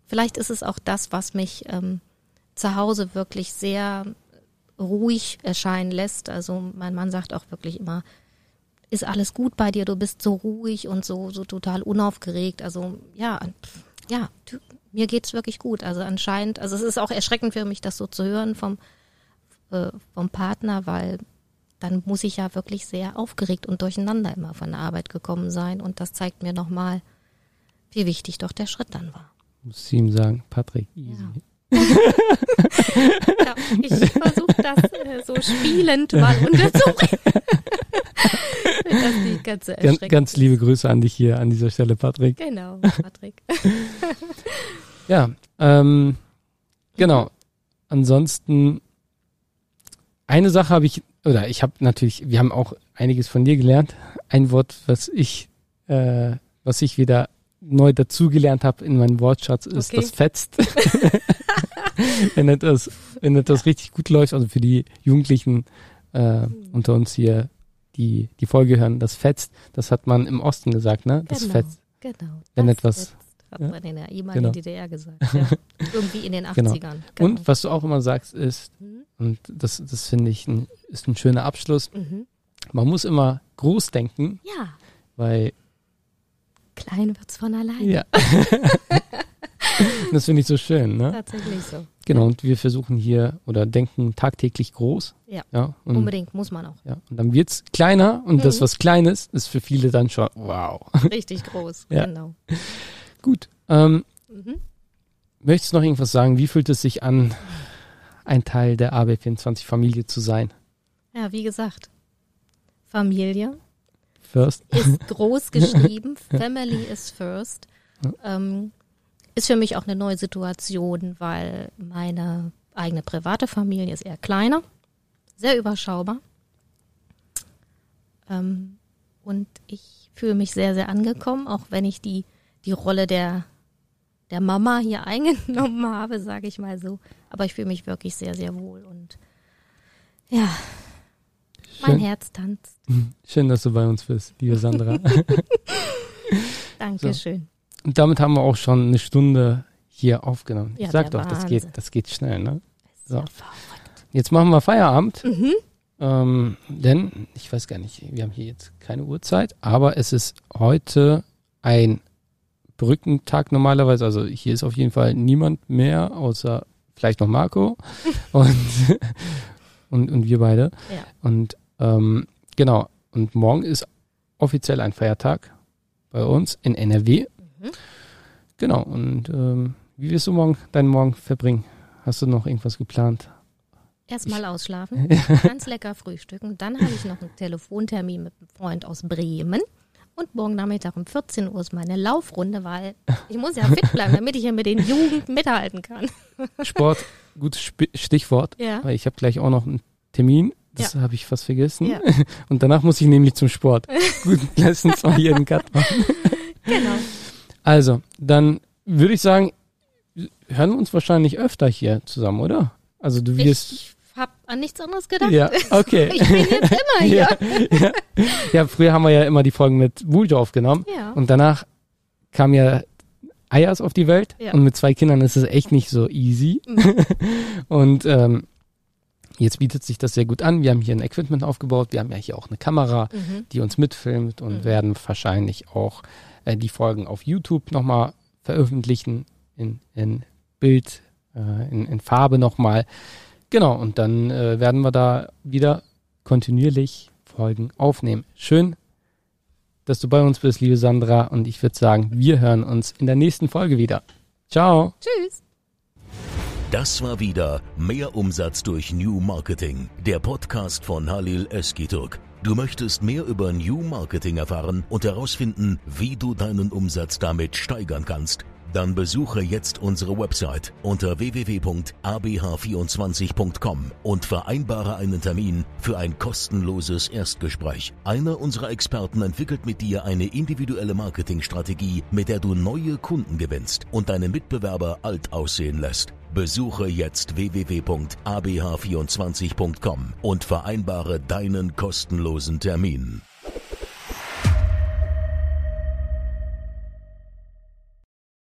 vielleicht ist es auch das, was mich ähm, zu Hause wirklich sehr ruhig erscheinen lässt. Also mein Mann sagt auch wirklich immer, ist alles gut bei dir, du bist so ruhig und so, so total unaufgeregt. Also ja, ja, mir geht's wirklich gut. Also anscheinend, also es ist auch erschreckend für mich, das so zu hören vom, äh, vom Partner, weil dann muss ich ja wirklich sehr aufgeregt und durcheinander immer von der Arbeit gekommen sein. Und das zeigt mir nochmal, wie wichtig doch der Schritt dann war. Muss ich ihm sagen, Patrick, easy. Ja. Ich versuche das äh, so spielend mal unterzubringen. das nicht ganz so Ganz, ganz liebe Grüße an dich hier an dieser Stelle, Patrick. Genau, Patrick. Ja, ähm, genau. Ansonsten, eine Sache habe ich oder ich habe natürlich, wir haben auch einiges von dir gelernt. Ein Wort, was ich, äh, was ich wieder neu dazugelernt habe in meinem Wortschatz, ist Okay. das fetzt. wenn etwas, wenn etwas richtig gut läuft, also für die Jugendlichen äh, unter uns hier, die die Folge hören, das fetzt, das hat man im Osten gesagt, ne? Das Genau. fetzt. Genau. Wenn das etwas- jetzt hat ja, man in der ehemaligen genau. DDR gesagt. Ja. Irgendwie in den Genau. 80ern. Genau. Und was du auch immer sagst, ist, Mhm. und das, das finde ich ein, ist ein schöner Abschluss, Mhm. man muss immer groß denken, Ja, weil klein wird's von alleine. Ja. das finde ich so schön, ne? Tatsächlich so. Genau, und wir versuchen hier oder denken tagtäglich groß. Ja. Ja, und, Unbedingt muss man auch. ja, und dann wird's kleiner und das, Mhm. was klein ist, ist für viele dann schon wow. Richtig groß. Ja. Genau. Gut. Ähm, Mhm. möchtest du noch irgendwas sagen? Wie fühlt es sich an, ein Teil der AB24-Familie zu sein? Ja, wie gesagt, Familie First. ist groß geschrieben. Family is first. Ähm, ist für mich auch eine neue Situation, weil meine eigene private Familie ist eher kleiner, sehr überschaubar. Ähm, und ich fühle mich sehr, sehr angekommen, auch wenn ich die, die Rolle der, der Mama hier eingenommen habe, sage ich mal so. Aber ich fühle mich wirklich sehr, sehr wohl und ja, mein Schön, Herz tanzt. schön, dass du bei uns bist, liebe Sandra. Dankeschön. und damit haben wir auch schon eine Stunde hier aufgenommen. Ja, ich sag doch, das geht, das geht schnell, ne? So. Ja. Jetzt machen wir Feierabend. Mhm. Ähm, denn, ich weiß gar nicht, wir haben hier jetzt keine Uhrzeit, aber es ist heute ein Brückentag normalerweise. Also hier ist auf jeden Fall niemand mehr, außer vielleicht noch Marco und, und, und wir beide. Ja. Und ähm, genau, und morgen ist offiziell ein Feiertag bei uns in NRW. Mhm. Genau, und ähm, wie wirst du morgen deinen Morgen verbringen? Hast du noch irgendwas geplant? Erstmal ausschlafen, ganz lecker frühstücken. Dann habe ich noch einen Telefontermin mit einem Freund aus Bremen. Und morgen Nachmittag um 14 Uhr ist meine Laufrunde, weil ich muss ja fit bleiben, damit ich hier mit den Jugend mithalten kann. Sport, gutes Stichwort. Ja. Weil ich habe gleich auch noch einen Termin. Das habe ich fast vergessen. Ja. Und danach muss ich nämlich zum Sport. Gut, lass uns mal hier einen Cut machen. Genau. Also, dann würde ich sagen, hören wir uns wahrscheinlich öfter hier zusammen, oder? Also du wirst. Ich habe an nichts anderes gedacht. ja, okay. Ich bin jetzt immer hier. ja, ja. ja, früher haben wir ja immer die Folgen mit Buljo aufgenommen. Ja. Und danach kam ja Ayas auf die Welt. Ja. Und mit zwei Kindern ist es echt nicht so easy. Mhm. und ähm, jetzt bietet sich das sehr gut an. Wir haben hier ein Equipment aufgebaut. Wir haben ja hier auch eine Kamera, Mhm. die uns mitfilmt und Mhm. werden wahrscheinlich auch äh, die Folgen auf YouTube nochmal veröffentlichen in, in Bild, äh, in, in Farbe nochmal. Genau, und dann äh, werden wir da wieder kontinuierlich Folgen aufnehmen. Schön, dass du bei uns bist, liebe Sandra. Und ich würde sagen, wir hören uns in der nächsten Folge wieder. Ciao. Tschüss. Das war wieder Mehr Umsatz durch New Marketing, der Podcast von Halil Eskiturk. Du möchtest mehr über New Marketing erfahren und herausfinden, wie du deinen Umsatz damit steigern kannst? Dann besuche jetzt unsere Website unter www.abh24.com und vereinbare einen Termin für ein kostenloses Erstgespräch. Einer unserer Experten entwickelt mit dir eine individuelle Marketingstrategie, mit der du neue Kunden gewinnst und deine Mitbewerber alt aussehen lässt. Besuche jetzt www.abh24.com und vereinbare deinen kostenlosen Termin.